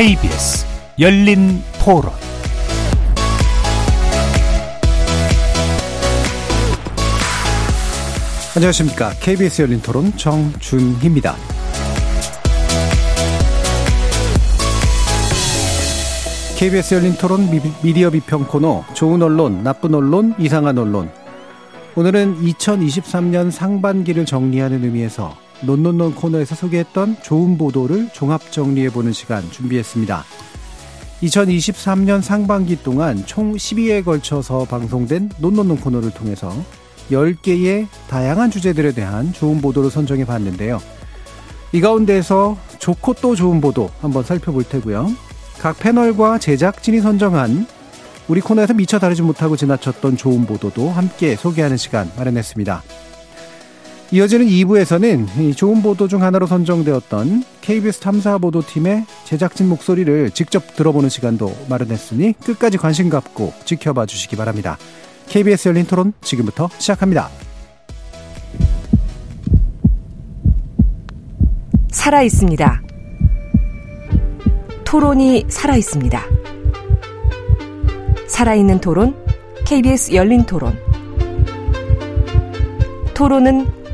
KBS 열린 토론 안녕하십니까. KBS 열린 토론 정준희입니다. KBS 열린 토론 미디어 비평 코너 좋은 언론, 나쁜 언론, 이상한 언론. 오늘은 2023년 상반기를 정리하는 의미에서 논논논 코너에서 소개했던 좋은 보도를 종합 정리해보는 시간 준비했습니다. 2023년 상반기 동안 총 12회에 걸쳐서 방송된 논논논 코너를 통해서 10개의 다양한 주제들에 대한 좋은 보도를 선정해 봤는데요. 이 가운데서 좋고 또 좋은 보도 한번 살펴볼 테고요. 각 패널과 제작진이 선정한 우리 코너에서 미처 다루지 못하고 지나쳤던 좋은 보도도 함께 소개하는 시간 마련했습니다. 이어지는 2부에서는 좋은 보도 중 하나로 선정되었던 KBS 탐사 보도팀의 제작진 목소리를 직접 들어보는 시간도 마련했으니 끝까지 관심 갖고 지켜봐 주시기 바랍니다. KBS 열린 토론 지금부터 시작합니다. 살아 있습니다. 토론이 살아 있습니다. 살아있는 토론, KBS 열린 토론. 토론은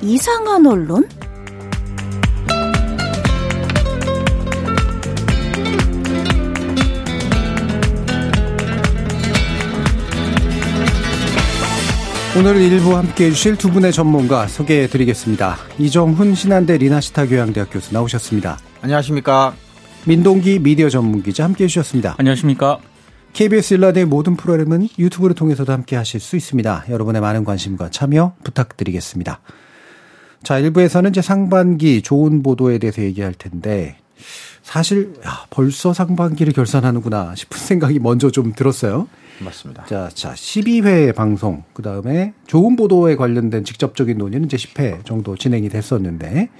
이상한 언론? 오늘 일부 함께 해주실 두 분의 전문가 소개해 드리겠습니다. 이정훈 신한대 리나시타 교양대학 교수 나오셨습니다. 안녕하십니까. 민동기 미디어 전문기자 함께 해주셨습니다. 안녕하십니까. KBS 일라드의 모든 프로그램은 유튜브를 통해서도 함께 하실 수 있습니다. 여러분의 많은 관심과 참여 부탁드리겠습니다. 자, 1부에서는 이제 상반기 좋은 보도에 대해서 얘기할 텐데, 사실, 야, 벌써 상반기를 결산하는구나 싶은 생각이 먼저 좀 들었어요. 맞습니다. 자, 자, 12회 방송, 그 다음에 좋은 보도에 관련된 직접적인 논의는 이제 10회 정도 진행이 됐었는데,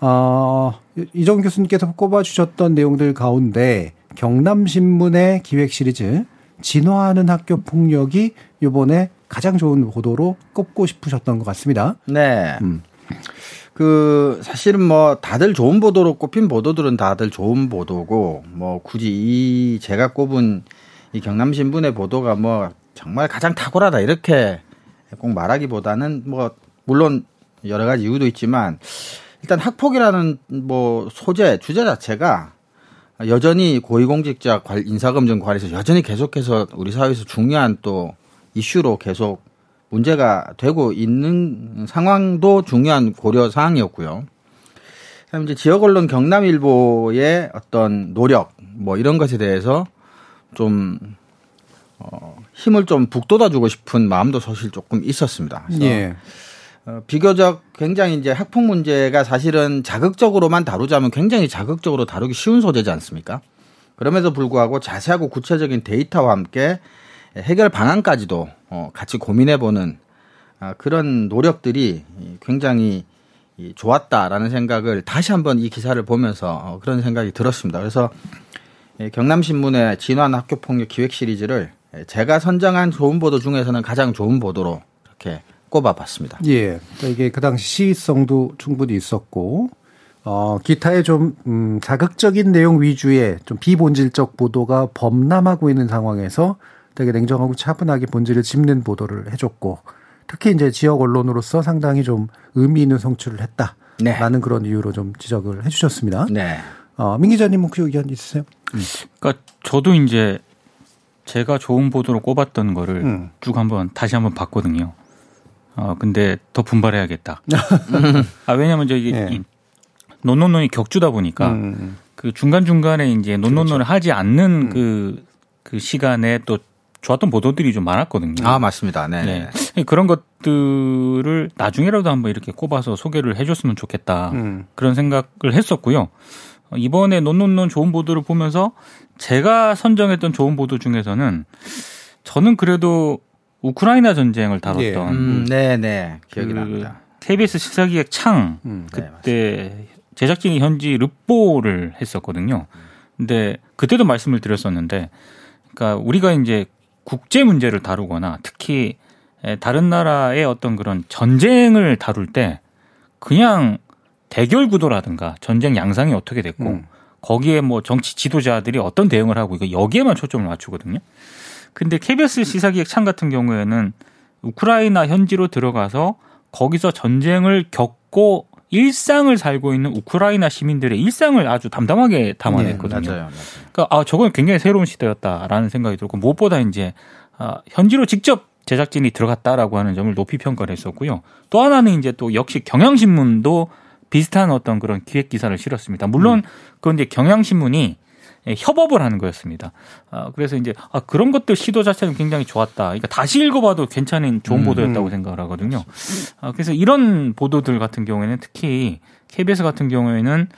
어, 이정 교수님께서 꼽아 주셨던 내용들 가운데, 경남 신문의 기획 시리즈 진화하는 학교 폭력이 요번에 가장 좋은 보도로 꼽고 싶으셨던 것 같습니다. 네. 음. 그 사실은 뭐 다들 좋은 보도로 꼽힌 보도들은 다들 좋은 보도고 뭐 굳이 이 제가 꼽은 이 경남 신문의 보도가 뭐 정말 가장 탁월하다 이렇게 꼭 말하기보다는 뭐 물론 여러 가지 이유도 있지만 일단 학폭이라는 뭐 소재 주제 자체가 여전히 고위공직자 인사검증 관리에서 여전히 계속해서 우리 사회에서 중요한 또 이슈로 계속 문제가 되고 있는 상황도 중요한 고려 사항이었고요. 그다음에 이제 지역 언론 경남일보의 어떤 노력 뭐 이런 것에 대해서 좀 어, 힘을 좀 북돋아주고 싶은 마음도 사실 조금 있었습니다. 그래서 예. 어, 비교적 굉장히 이제 학폭 문제가 사실은 자극적으로만 다루자면 굉장히 자극적으로 다루기 쉬운 소재지 않습니까? 그럼에도 불구하고 자세하고 구체적인 데이터와 함께 해결 방안까지도 어, 같이 고민해보는 아, 그런 노력들이 굉장히 좋았다라는 생각을 다시 한번 이 기사를 보면서 어, 그런 생각이 들었습니다. 그래서 경남신문의 진환 학교폭력 기획 시리즈를 제가 선정한 좋은 보도 중에서는 가장 좋은 보도로 이렇게 꼽아봤습니다. 예. 그러니까 이게 그 당시 시의성도 충분히 있었고, 어, 기타의 좀, 음, 자극적인 내용 위주의 좀 비본질적 보도가 범람하고 있는 상황에서 되게 냉정하고 차분하게 본질을 짚는 보도를 해줬고, 특히 이제 지역 언론으로서 상당히 좀 의미 있는 성취를 했다. 네. 라는 그런 이유로 좀 지적을 해 주셨습니다. 네. 어, 민 기자님 혹시 의견 있으세요? 음. 그러니까 저도 이제 제가 좋은 보도로 꼽았던 거를 음. 쭉 한번 다시 한번 봤거든요. 어, 근데 더 분발해야겠다. 아, 왜냐면 저기 네. 논논논이 격주다 보니까 음. 그 중간중간에 이제 논논논을 그렇죠. 하지 않는 음. 그, 그 시간에 또 좋았던 보도들이 좀 많았거든요. 아, 맞습니다. 네. 네. 그런 것들을 나중에라도 한번 이렇게 꼽아서 소개를 해줬으면 좋겠다. 음. 그런 생각을 했었고요. 이번에 논논논 좋은 보도를 보면서 제가 선정했던 좋은 보도 중에서는 저는 그래도 우크라이나 전쟁을 다뤘던 예. 음, 네네 기억이 그 납니다. KBS 시사기획 창 음, 네, 그때 네, 제작진이 현지 르뽀를 했었거든요. 근데 그때도 말씀을 드렸었는데, 그러니까 우리가 이제 국제 문제를 다루거나 특히 다른 나라의 어떤 그런 전쟁을 다룰 때 그냥 대결 구도라든가 전쟁 양상이 어떻게 됐고 음. 거기에 뭐 정치 지도자들이 어떤 대응을 하고 이거 여기에만 초점을 맞추거든요. 근데 KBS 시사기획 창 같은 경우에는 우크라이나 현지로 들어가서 거기서 전쟁을 겪고 일상을 살고 있는 우크라이나 시민들의 일상을 아주 담담하게 담아냈거든요. 네, 맞아요, 맞아요. 그러니까 아 저건 굉장히 새로운 시대였다라는 생각이 들고 무엇보다 이제 아, 현지로 직접 제작진이 들어갔다라고 하는 점을 높이 평가를 했었고요. 또 하나는 이제 또 역시 경향신문도 비슷한 어떤 그런 기획 기사를 실었습니다. 물론 음. 그건 이제 경향신문이 협업을 하는 거였습니다. 아, 그래서 이제 아, 그런 것들 시도 자체는 굉장히 좋았다. 그러니까 다시 읽어봐도 괜찮은 좋은 음. 보도였다고 생각을 하거든요. 아, 그래서 이런 보도들 같은 경우에는 특히 KBS 같은 경우에는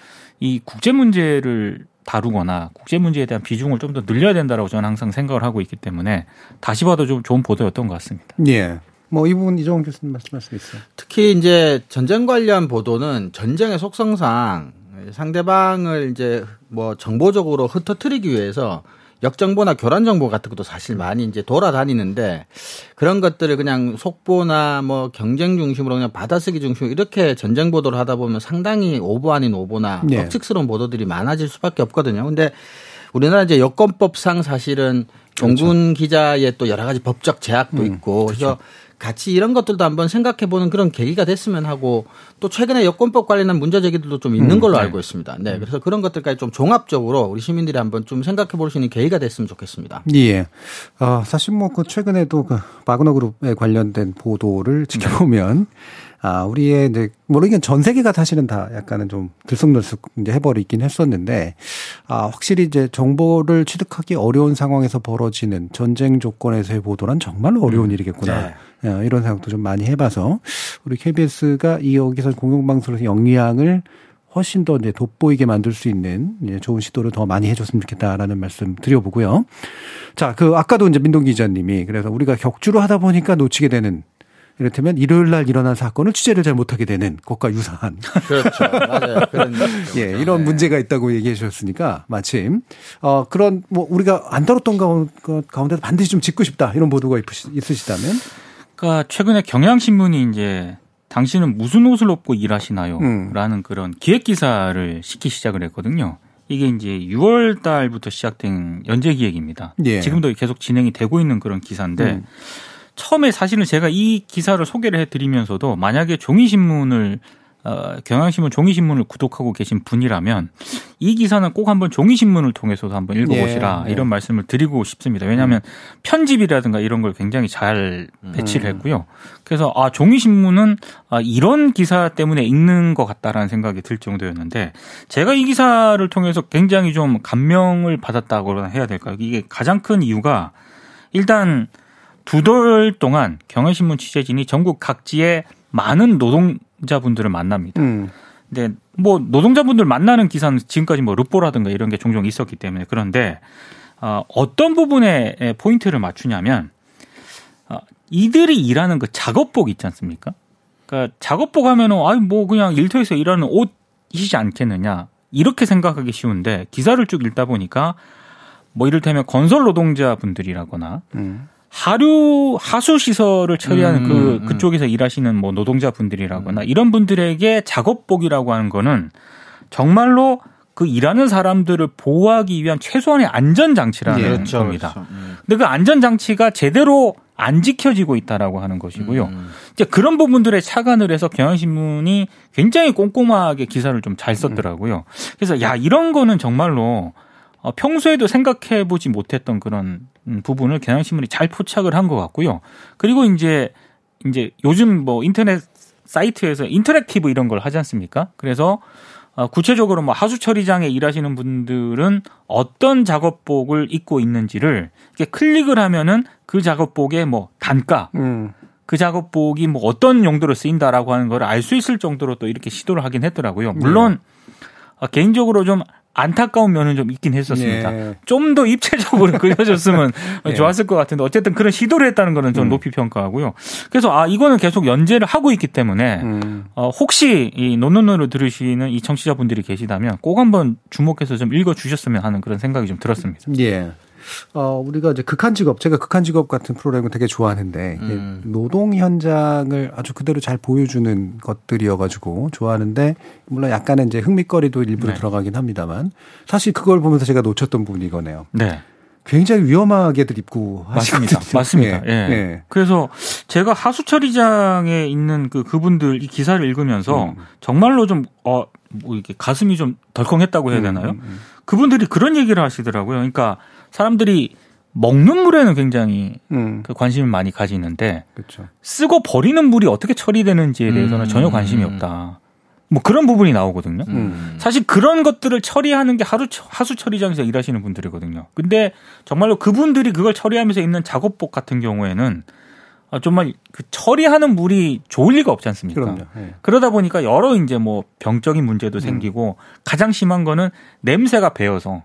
이 국제 문제를 다루거나 국제 문제에 대한 비중을 좀 더 늘려야 된다라고 저는 항상 생각을 하고 있기 때문에 다시 봐도 좀 좋은 보도였던 것 같습니다. 예. 뭐 이 부분 이종훈 교수님 말씀할 수 있어요. 특히 이제 전쟁 관련 보도는 전쟁의 속성상 상대방을 이제 뭐 정보적으로 흩어뜨리기 위해서 역정보나 교란 정보 같은 것도 사실 많이 이제 돌아다니는데 그런 것들을 그냥 속보나 뭐 경쟁 중심으로 그냥 받아쓰기 중심으로 이렇게 전쟁 보도를 하다 보면 상당히 오보 아닌 오보나 네. 억측스러운 보도들이 많아질 수밖에 없거든요. 근데 우리나라 이제 여권법상 사실은 그렇죠. 종군 기자의 또 여러 가지 법적 제약도 음, 있고 그래서 그렇죠. 같이 이런 것들도 한번 생각해 보는 그런 계기가 됐으면 하고 또 최근에 여권법 관련한 문제 제기들도 좀 있는 음, 걸로 네. 알고 있습니다. 네. 그래서 그런 것들까지 좀 종합적으로 우리 시민들이 한번 좀 생각해 볼 수 있는 계기가 됐으면 좋겠습니다. 예. 어, 사실 뭐 그 최근에도 그 바그너 그룹에 관련된 보도를 지켜보면 아, 우리의 이제, 뭐, 이건 전 세계가 사실은 다 약간은 좀 들쑥날쑥 이제 해버리긴 했었는데, 아, 확실히 이제 정보를 취득하기 어려운 상황에서 벌어지는 전쟁 조건에서의 보도란 정말 어려운 음. 일이겠구나. 네. 예, 이런 생각도 좀 많이 해봐서 우리 KBS가 이 여기서 공영방송에서 영향을 훨씬 더 이제 돋보이게 만들 수 있는 좋은 시도를 더 많이 해줬으면 좋겠다라는 말씀 드려보고요. 자, 그 아까도 이제 민동 기자님이 그래서 우리가 격주로 하다 보니까 놓치게 되는 이를테면 일요일 날 일어난 사건을 취재를 잘 못하게 되는 것과 유사한. 그렇죠. 맞아요. 그런 예, 이런 네. 문제가 있다고 얘기해 주셨으니까 마침 어 그런 뭐 우리가 안 다뤘던 가운데 반드시 좀 짚고 싶다 이런 보도가 있으시다면 그러니까 최근에 경향신문이 이제 당신은 무슨 옷을 입고 일하시나요? 음. 라는 그런 기획 기사를 시키 시작을 했거든요. 이게 이제 6월 달부터 시작된 연재 기획입니다. 예. 지금도 계속 진행이 되고 있는 그런 기사인데 음. 처음에 사실은 제가 이 기사를 소개를 해 드리면서도 만약에 종이 신문을 어, 경향신문 종이신문을 구독하고 계신 분이라면 이 기사는 꼭 한번 종이신문을 통해서도 한번 읽어보시라 예, 예. 이런 말씀을 드리고 싶습니다. 왜냐하면 음. 편집이라든가 이런 걸 굉장히 잘 배치를 음. 했고요. 그래서 아 종이신문은 아, 이런 기사 때문에 읽는 것 같다라는 생각이 들 정도였는데 제가 이 기사를 통해서 굉장히 좀 감명을 받았다고 해야 될까요? 이게 가장 큰 이유가 일단 두달 동안 경향신문 취재진이 전국 각지의 많은 노동 자분들을 만납니다. 음. 근데 뭐 노동자분들 만나는 기사는 지금까지 뭐 르뽀라든가 이런 게 종종 있었기 때문에 그런데 어, 어떤 부분에 포인트를 맞추냐면 어, 이들이 일하는 그 작업복 있지 않습니까? 그러니까 작업복 하면은 아니 뭐 그냥 일터에서 일하는 옷이지 않겠느냐 이렇게 생각하기 쉬운데 기사를 쭉 읽다 보니까 뭐 이를테면 건설 노동자분들이라거나 음. 하류 하수 시설을 처리하는 그, 음, 그 그쪽에서 일하시는 뭐 노동자 분들이라거나 이런 분들에게 작업복이라고 하는 거는 정말로 그 일하는 사람들을 보호하기 위한 최소한의 안전 장치라는 예, 그렇죠, 겁니다. 그렇죠. 음. 근데 그 안전 장치가 제대로 안 지켜지고 있다라고 하는 것이고요. 음. 이제 그런 부분들에 착안을 해서 경향신문이 굉장히 꼼꼼하게 기사를 좀 잘 썼더라고요. 그래서 야 이런 거는 정말로 어, 평소에도 생각해 보지 못했던 그런 음, 부분을 경향신문이 잘 포착을 한 것 같고요. 그리고 이제 이제 요즘 뭐 인터넷 사이트에서 interactive 이런 걸 하지 않습니까? 그래서 어, 구체적으로 뭐 하수 처리장에 일하시는 분들은 어떤 작업복을 입고 있는지를 이렇게 클릭을 하면은 그 작업복의 뭐 단가, 음. 그 작업복이 뭐 어떤 용도로 쓰인다라고 하는 걸 알 수 있을 정도로 또 이렇게 시도를 하긴 했더라고요. 물론 네. 개인적으로 좀 안타까운 면은 좀 있긴 했었습니다. 네. 좀더 입체적으로 그려졌으면 네. 좋았을 것 같은데 어쨌든 그런 시도를 했다는 거는 좀 음. 높이 평가하고요. 그래서 아 이거는 계속 연재를 하고 있기 때문에 음. 어, 혹시 이 논논논을 들으시는 이 청취자분들이 계시다면 꼭 한번 주목해서 좀 읽어 주셨으면 하는 그런 생각이 좀 들었습니다. 예. 어, 우리가 이제 극한 직업, 제가 극한 직업 같은 프로그램을 되게 좋아하는데, 음. 노동 현장을 아주 그대로 잘 보여주는 것들이어가지고 좋아하는데, 물론 약간은 이제 흥미거리도 일부러 네. 들어가긴 합니다만, 사실 그걸 보면서 제가 놓쳤던 부분이 이거네요. 네. 굉장히 위험하게들 입고 맞습니다. 하시거든요. 맞습니다. 예. 예. 예. 그래서 제가 하수 처리장에 있는 그 그분들 이 기사를 읽으면서 음. 정말로 좀 어, 뭐 이렇게 가슴이 좀 덜컹했다고 해야 음, 되나요? 음, 음, 그분들이 그런 얘기를 하시더라고요. 그러니까 사람들이 먹는 물에는 굉장히 음. 그 관심을 많이 가지는데 그쵸. 쓰고 버리는 물이 어떻게 처리되는지에 대해서는 음. 전혀 관심이 없다. 뭐 그런 부분이 나오거든요. 음. 사실 그런 것들을 처리하는 게 하루 하수 처리장에서 일하시는 분들이거든요. 근데 정말로 그분들이 그걸 처리하면서 있는 작업복 같은 경우에는 아, 정말 그 처리하는 물이 좋을 리가 없지 않습니까? 그럼요. 네. 그러다 보니까 여러 이제 뭐 병적인 문제도 음. 생기고 가장 심한 거는 냄새가 배어서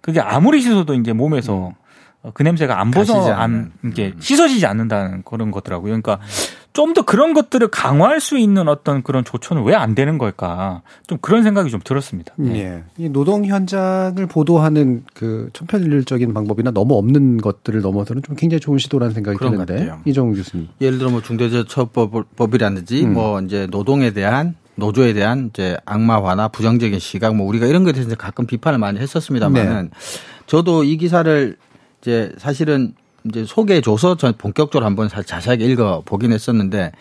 그게 아무리 씻어도 이제 몸에서 음. 그 냄새가 안 벗어 안 이게 음. 씻어지지 않는다는 그런 것더라고요. 그러니까 좀 더 그런 것들을 강화할 수 있는 어떤 그런 조처는 왜 안 되는 걸까? 좀 그런 생각이 좀 들었습니다. 예. 네. 이 노동 현장을 보도하는 그 천편일률적인 방법이나 너무 없는 것들을 넘어서는 좀 굉장히 좋은 시도라는 생각이 드는데 이정우 교수님. 예를 들어 뭐 중대재해처벌법이라든지 음. 뭐 이제 노동에 대한 노조에 대한 이제 악마화나 부정적인 시각 뭐 우리가 이런 것에 대해서 가끔 비판을 많이 했었습니다만은 네. 저도 이 기사를 이제 사실은 이제 소개해줘서 전 본격적으로 한번 자세하게 읽어 보긴 했었는데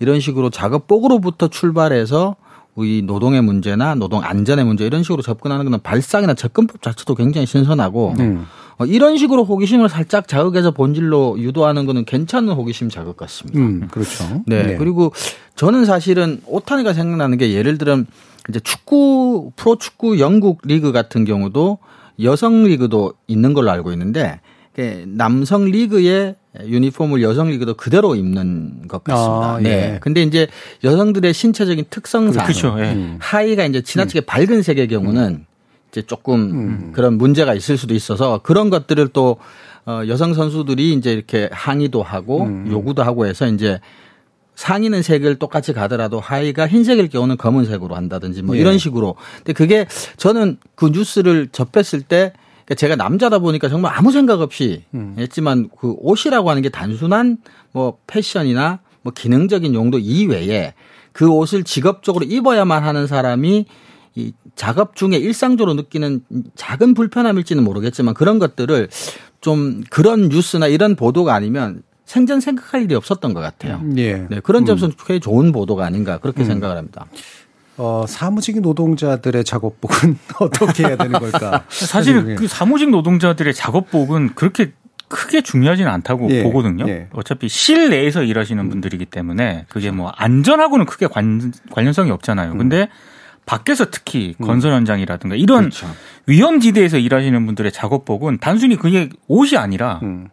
이런 식으로 작업복으로부터 출발해서 우리 노동의 문제나 노동 안전의 문제 이런 식으로 접근하는 것은 발상이나 접근법 자체도 굉장히 신선하고 음. 어, 이런 식으로 호기심을 살짝 자극해서 본질로 유도하는 거는 괜찮은 호기심 자극 같습니다. 음, 그렇죠. 네. 네. 그리고 저는 사실은 오타니가 생각나는 게 예를 들어 이제 축구 프로축구 영국 리그 같은 경우도 여성 리그도 있는 걸로 알고 있는데 남성 리그의 유니폼을 여성 리그도 그대로 입는 것 같습니다. 아, 예. 네. 근데 이제 여성들의 신체적인 특성상 그렇죠. 예. 하의가 이제 지나치게 음. 밝은 색의 경우는 음. 이제 조금 음. 그런 문제가 있을 수도 있어서 그런 것들을 또 어, 여성 선수들이 이제 이렇게 항의도 하고 음. 요구도 하고 해서 이제 상의는 색을 똑같이 가더라도 하의가 흰색일 경우는 검은색으로 한다든지 뭐 예. 이런 식으로. 근데 그게 저는 그 뉴스를 접했을 때 그러니까 제가 남자다 보니까 정말 아무 생각 없이 음. 했지만 그 옷이라고 하는 게 단순한 뭐 패션이나 뭐 기능적인 용도 이외에 그 옷을 직업적으로 입어야만 하는 사람이 이 작업 중에 일상적으로 느끼는 작은 불편함일지는 모르겠지만 그런 것들을 좀 그런 뉴스나 이런 보도가 아니면 생전 생각할 일이 없었던 것 같아요. 예. 네, 그런 점에서 음. 꽤 좋은 보도가 아닌가 그렇게 음. 생각을 합니다. 어, 사무직 노동자들의 작업복은 어떻게 해야 되는 걸까? 사실 그 사무직 노동자들의 작업복은 그렇게 크게 중요하지는 않다고 예, 보거든요. 예. 어차피 실내에서 일하시는 분들이기 때문에 그게 뭐 안전하고는 크게 관, 관련성이 없잖아요. 음. 근데 밖에서 특히 음. 건설 현장이라든가 이런 그렇죠. 위험 지대에서 일하시는 분들의 작업복은 단순히 그게 옷이 아니라 음.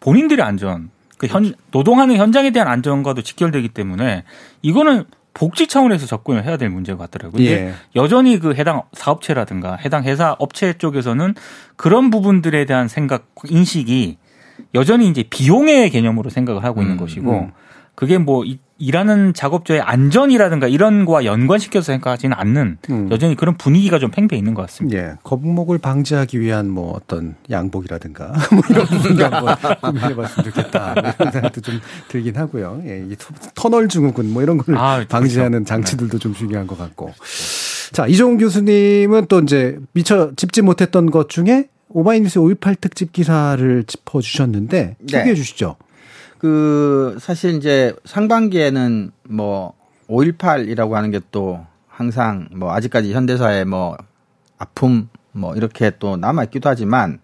본인들의 안전, 그 현, 그렇죠. 노동하는 현장에 대한 안전과도 직결되기 때문에 이거는 복지 차원에서 접근을 해야 될 문제 같더라고요. 예. 여전히 그 해당 사업체라든가 해당 회사 업체 쪽에서는 그런 부분들에 대한 생각 인식이 여전히 이제 비용의 개념으로 생각을 하고 있는 음, 것이고 음. 그게 뭐 일하는 작업자의 안전이라든가 이런 거와 연관시켜서 생각하지는 않는 음. 여전히 그런 분위기가 좀 팽배해 있는 것 같습니다. 예. 거북목을 방지하기 위한 뭐 어떤 양복이라든가 뭐 이런 부분도 한번 고민해 봤으면 좋겠다. 이런 생각도 좀 들긴 하고요. 예. 이 터널 증후군 뭐 이런 걸 아, 그렇죠. 방지하는 그렇죠. 장치들도 좀 중요한 것 같고. 자, 이종훈 교수님은 또 이제 미처 짚지 못했던 것 중에 오마이뉴스 5.18 특집 기사를 짚어주셨는데 소개해 네. 주시죠. 그 사실 이제 상반기에는 뭐 5.18이라고 하는 게 또 항상 뭐 아직까지 현대사의 뭐 아픔 뭐 이렇게 또 남아 있기도 하지만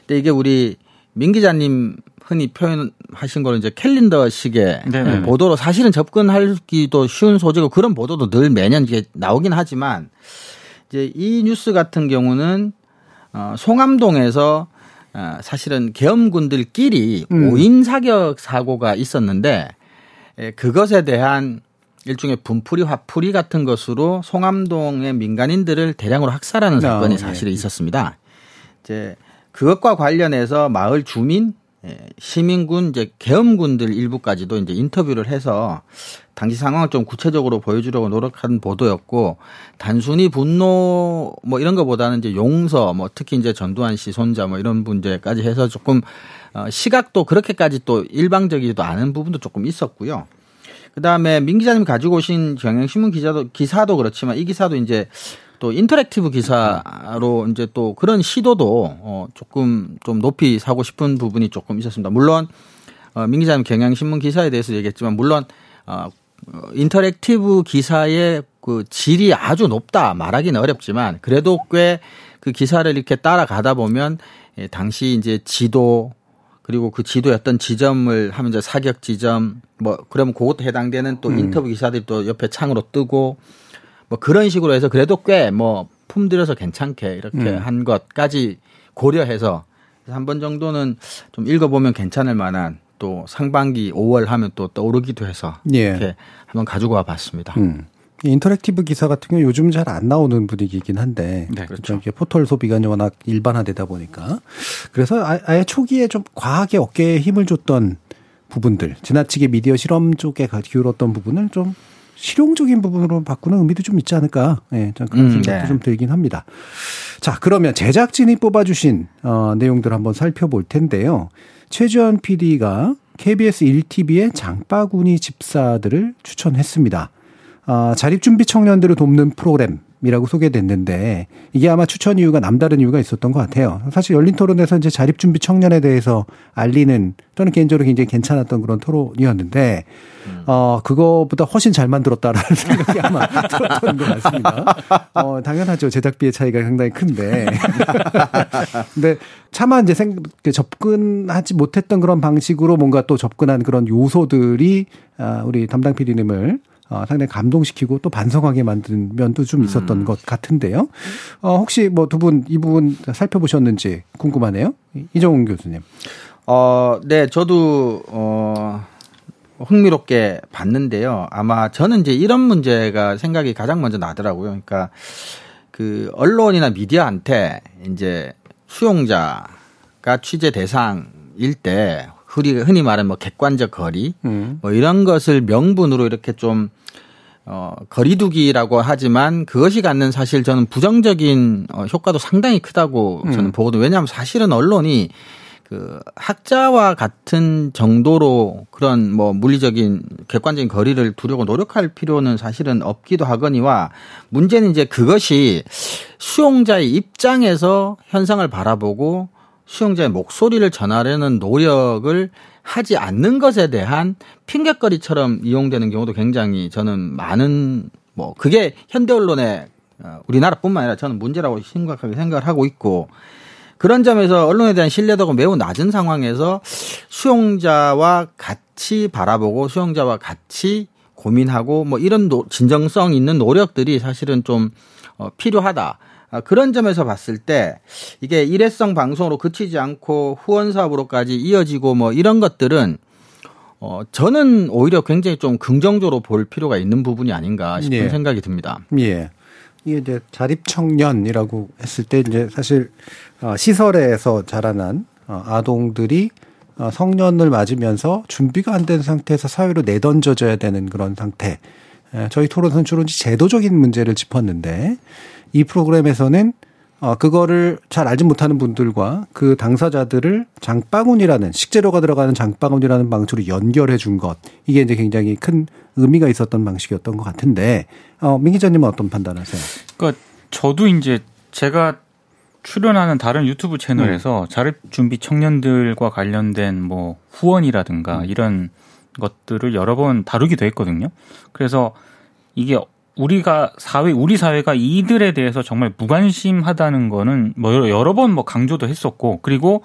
근데 이게 우리 민 기자님 흔히 표현하신 거는 이제 캘린더식의 네네. 보도로 사실은 접근하기도 쉬운 소재고 그런 보도도 늘 매년 이게 나오긴 하지만 이제 이 뉴스 같은 경우는 어 송암동에서 어, 사실은 계엄군들끼리 음. 오인 사격 사고가 있었는데 에, 그것에 대한 일종의 분풀이 화풀이 같은 것으로 송암동의 민간인들을 대량으로 학살하는 사건이 아, 사실에 예. 있었습니다. 이제 그것과 관련해서 마을 주민, 예, 시민군, 이제 계엄군들 일부까지도 이제 인터뷰를 해서 당시 상황을 좀 구체적으로 보여주려고 노력한 보도였고 단순히 분노 뭐 이런 것보다는 이제 용서 뭐 특히 이제 전두환 씨 손자 뭐 이런 문제까지 해서 조금 어, 시각도 그렇게까지 또 일방적이지도 않은 부분도 조금 있었고요. 그다음에 민 기자님 가지고 오신 경향신문 기자도 기사도 그렇지만 이 기사도 이제 또 interactive 기사로 이제 또 그런 시도도 어 조금 좀 높이 사고 싶은 부분이 조금 있었습니다. 물론 어 민 기자님 경향신문 기사에 대해서 얘기했지만 물론 어 interactive 기사의 그 질이 아주 높다 말하기는 어렵지만 그래도 꽤 그 기사를 이렇게 따라가다 보면 예, 당시 이제 지도 그리고 그 어떤 지점을 하면 이제 사격 지점 뭐 그러면 그것도 해당되는 또 음. 인터뷰 기사들이 또 옆에 창으로 뜨고 뭐 그런 식으로 해서 그래도 꽤 뭐 품들여서 괜찮게 이렇게 음. 한 것까지 고려해서 한 번 정도는 좀 읽어보면 괜찮을 만한 또 상반기 5월 하면 또 떠오르기도 해서 예. 이렇게 한번 가지고 와 봤습니다. 음. interactive 기사 같은 경우 요즘 잘 안 나오는 분위기이긴 한데 네, 그렇죠. 이렇게 포털 소비가 워낙 일반화되다 보니까 그래서 아, 아예 초기에 좀 과하게 어깨에 힘을 줬던 부분들 지나치게 미디어 실험 쪽에 기울었던 부분을 좀 실용적인 부분으로 바꾸는 의미도 좀 있지 않을까. 예, 네, 그런 음, 생각도 네. 좀 들긴 합니다. 자, 그러면 제작진이 뽑아주신 어, 내용들 한번 살펴볼 텐데요. 최주현 PD가 KBS 1TV의 장바구니 집사들을 추천했습니다. 어, 자립준비 청년들을 돕는 프로그램 이라고 소개됐는데 이게 아마 추천 이유가 남다른 이유가 있었던 것 같아요. 사실 열린 토론에서 이제 자립준비 청년에 대해서 알리는 저는 개인적으로 굉장히 괜찮았던 그런 토론이었는데 음. 어 그거보다 훨씬 잘 만들었다라는 생각이 아마 들었던 것 같습니다. 어 당연하죠 제작비의 차이가 상당히 큰데 근데 차마 이제 생그 접근하지 못했던 그런 방식으로 뭔가 또 접근한 그런 요소들이 아 우리 담당 PD님을 어, 상당히 감동시키고 또 반성하게 만든 면도 좀 있었던 음. 것 같은데요. 어, 혹시 뭐 두 분 이 부분 살펴보셨는지 궁금하네요. 이정훈 교수님. 어, 네, 저도 어 흥미롭게 봤는데요. 아마 저는 이제 이런 문제가 생각이 가장 먼저 나더라고요. 그러니까 그 언론이나 미디어한테 이제 수용자가 취재 대상일 때 흔히, 흔히 말하는 뭐 객관적 거리 음. 뭐 이런 것을 명분으로 이렇게 좀 어, 거리두기라고 하지만 그것이 갖는 사실 저는 부정적인 어, 효과도 상당히 크다고 저는 음. 보거든요. 왜냐하면 사실은 언론이 그 학자와 같은 정도로 그런 뭐 물리적인 객관적인 거리를 두려고 노력할 필요는 사실은 없기도 하거니와 문제는 이제 그것이 수용자의 입장에서 현상을 바라보고 수용자의 목소리를 전하려는 노력을 하지 않는 것에 대한 핑계거리처럼 이용되는 경우도 굉장히 저는 많은 뭐 그게 현대 언론의 어, 우리나라뿐만 아니라 저는 문제라고 심각하게 생각을 하고 있고 그런 점에서 언론에 대한 신뢰도가 매우 낮은 상황에서 수용자와 같이 바라보고 수용자와 같이 고민하고 뭐 이런 진정성 있는 노력들이 사실은 좀 어, 필요하다. 아, 그런 점에서 봤을 때 이게 일회성 방송으로 그치지 않고 후원 사업으로까지 이어지고 뭐 이런 것들은 어 저는 오히려 굉장히 좀 긍정적으로 볼 필요가 있는 부분이 아닌가 싶은 예. 생각이 듭니다. 예. 이게 이제 자립 청년이라고 했을 때 이제 사실 어 시설에서 자라난 어 아동들이 어 성년을 맞으면서 준비가 안 된 상태에서 사회로 내던져져야 되는 그런 상태. 저희 토론은 주로 제도적인 문제를 짚었는데 이 프로그램에서는 어, 그거를 잘 알지 못하는 분들과 그 당사자들을 장바구니라는 식재료가 들어가는 장바구니라는 방식으로 연결해 준 것. 이게 이제 굉장히 큰 의미가 있었던 방식이었던 것 같은데, 어, 민 기자님은 어떤 판단하세요? 그러니까 저도 이제 제가 출연하는 다른 유튜브 채널에서 음. 자립 준비 청년들과 관련된 뭐 후원이라든가 음. 이런 것들을 여러 번 다루기도 했거든요. 그래서 이게 우리가 사회 우리 사회가 이들에 대해서 정말 무관심하다는 거는 뭐 여러 번 뭐 강조도 했었고 그리고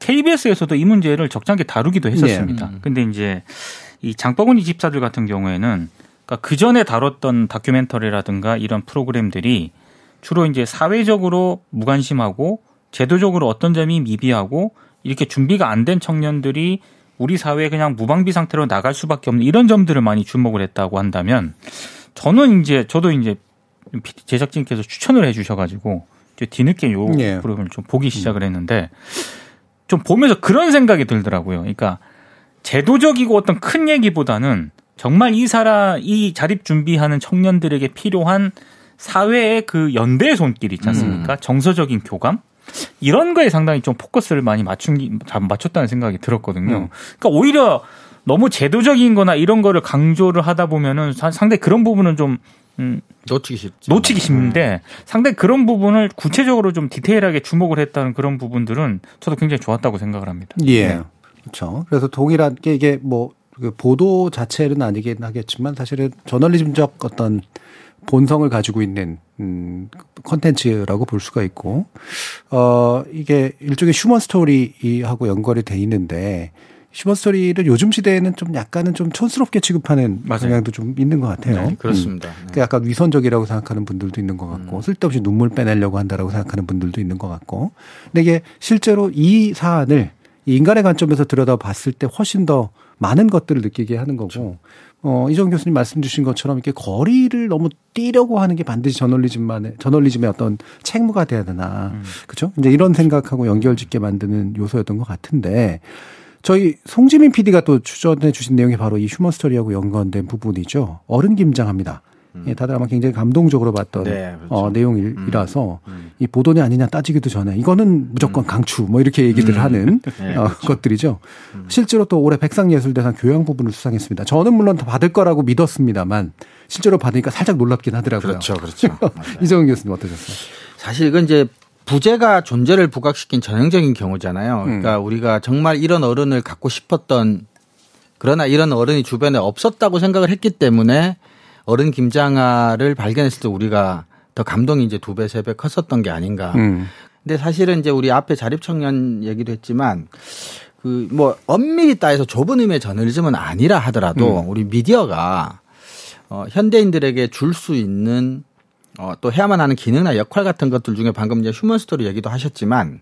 KBS에서도 이 문제를 적잖게 다루기도 했었습니다. 네. 근데 이제 이 장바구니 집사들 같은 경우에는 그러니까 그 전에 다뤘던 다큐멘터리라든가 이런 프로그램들이 주로 이제 사회적으로 무관심하고 제도적으로 어떤 점이 미비하고 이렇게 준비가 안 된 청년들이 우리 사회에 그냥 무방비 상태로 나갈 수밖에 없는 이런 점들을 많이 주목을 했다고 한다면 저는 이제 저도 이제 제작진께서 추천을 해주셔가지고 뒤늦게 요 예. 프로그램을 좀 보기 시작을 했는데 좀 보면서 그런 생각이 들더라고요. 그러니까 제도적이고 어떤 큰 얘기보다는 정말 이 사람 이 자립 준비하는 청년들에게 필요한 사회의 그 연대의 손길 있지 않습니까? 음. 정서적인 교감 이런 거에 상당히 좀 포커스를 많이 맞춘 맞췄다는 생각이 들었거든요. 음. 그러니까 오히려 너무 제도적인 거나 이런 거를 강조를 하다 보면은 상당히 그런 부분은 좀 음, 놓치기 쉽지. 놓치기 쉽는데 상당히 그런 부분을 구체적으로 좀 디테일하게 주목을 했다는 그런 부분들은 저도 굉장히 좋았다고 생각을 합니다. 예. 네. 그렇죠. 그래서 동일한 게 이게 뭐그 보도 자체는 아니긴 하겠지만 사실은 저널리즘적 어떤 본성을 가지고 있는 음 컨텐츠라고 볼 수가 있고 어 이게 일종의 human story하고 연결이 돼 있는데 human story를 요즘 시대에는 좀 약간은 좀 촌스럽게 취급하는 맞아요. 경향도 좀 있는 것 같아요. 네, 그렇습니다. 음. 네. 약간 위선적이라고 생각하는 분들도 있는 것 같고 음. 쓸데없이 눈물 빼내려고 한다라고 생각하는 분들도 있는 것 같고 근데 이게 실제로 이 사안을 인간의 관점에서 들여다 봤을 때 훨씬 더 많은 것들을 느끼게 하는 거고 그렇죠. 어, 이정 교수님 말씀 주신 것처럼 이렇게 거리를 너무 뛰려고 하는 게 반드시 저널리즘만의 저널리즘의 어떤 책무가 돼야 되나. 음. 그죠? 이제 이런 생각하고 연결 짓게 만드는 요소였던 것 같은데 저희 송지민 PD가 또 추천해 주신 내용이 바로 이 휴먼 스토리하고 연관된 부분이죠. 어른 김장합니다. 음. 예, 다들 아마 굉장히 감동적으로 봤던 네, 그렇죠. 어, 내용이라서 음. 음. 이 보도냐 아니냐 따지기도 전에 이거는 무조건 음. 강추 뭐 이렇게 얘기들 음. 하는 네, 어, 그렇죠. 것들이죠. 음. 실제로 또 올해 백상예술대상 교양 부분을 수상했습니다. 저는 물론 더 받을 거라고 믿었습니다만 실제로 받으니까 살짝 놀랍긴 하더라고요. 그렇죠, 그렇죠. 이정은 교수님 어떠셨어요? 사실 이건 이제 부재가 존재를 부각시킨 전형적인 경우잖아요. 음. 그러니까 음. 우리가 정말 이런 어른을 갖고 싶었던 그러나 이런 어른이 주변에 없었다고 생각을 했기 때문에 어른 김장아를 발견했을 때 우리가 더 감동이 이제 두 배, 세 배 컸었던 게 아닌가. 음. 근데 사실은 이제 우리 앞에 자립청년 얘기도 했지만 그 뭐 엄밀히 따해서 좁은 의미의 저널리즘은 아니라 하더라도 음. 우리 미디어가 어 현대인들에게 줄 수 있는 어, 또 해야만 하는 기능이나 역할 같은 것들 중에 방금 이제 휴먼 스토리 얘기도 하셨지만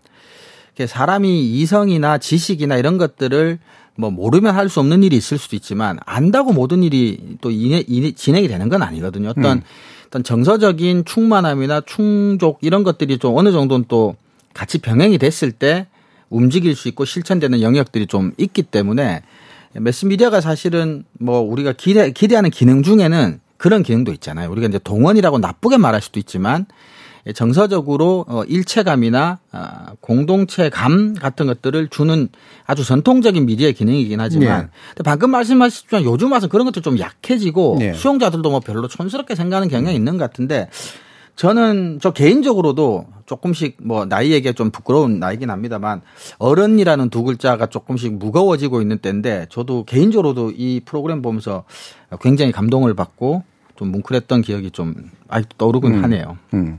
사람이 이성이나 지식이나 이런 것들을 뭐 모르면 할 수 없는 일이 있을 수도 있지만 안다고 모든 일이 또 이내, 이내, 진행이 되는 건 아니거든요. 어떤 음. 어떤 정서적인 충만함이나 충족 이런 것들이 좀 어느 정도는 또 같이 병행이 됐을 때 움직일 수 있고 실천되는 영역들이 좀 있기 때문에 매스미디어가 사실은 뭐 우리가 기대, 기대하는 기능 중에는 그런 기능도 있잖아요. 우리가 이제 동원이라고 나쁘게 말할 수도 있지만 정서적으로 어, 일체감이나 아, 공동체감 같은 것들을 주는 아주 전통적인 미디어의 기능이긴 하지만 네. 방금 말씀하셨지만 요즘 와서 그런 것들 좀 약해지고 네. 수용자들도 뭐 별로 촌스럽게 생각하는 경향이 있는 것 같은데 저는 저 개인적으로도 조금씩 뭐 나이 얘기가 좀 부끄러운 나이긴 합니다만 어른이라는 두 글자가 조금씩 무거워지고 있는 때인데 저도 개인적으로도 이 프로그램 보면서 굉장히 감동을 받고 좀 뭉클했던 기억이 좀 아직도 떠오르곤 음. 하네요. 음.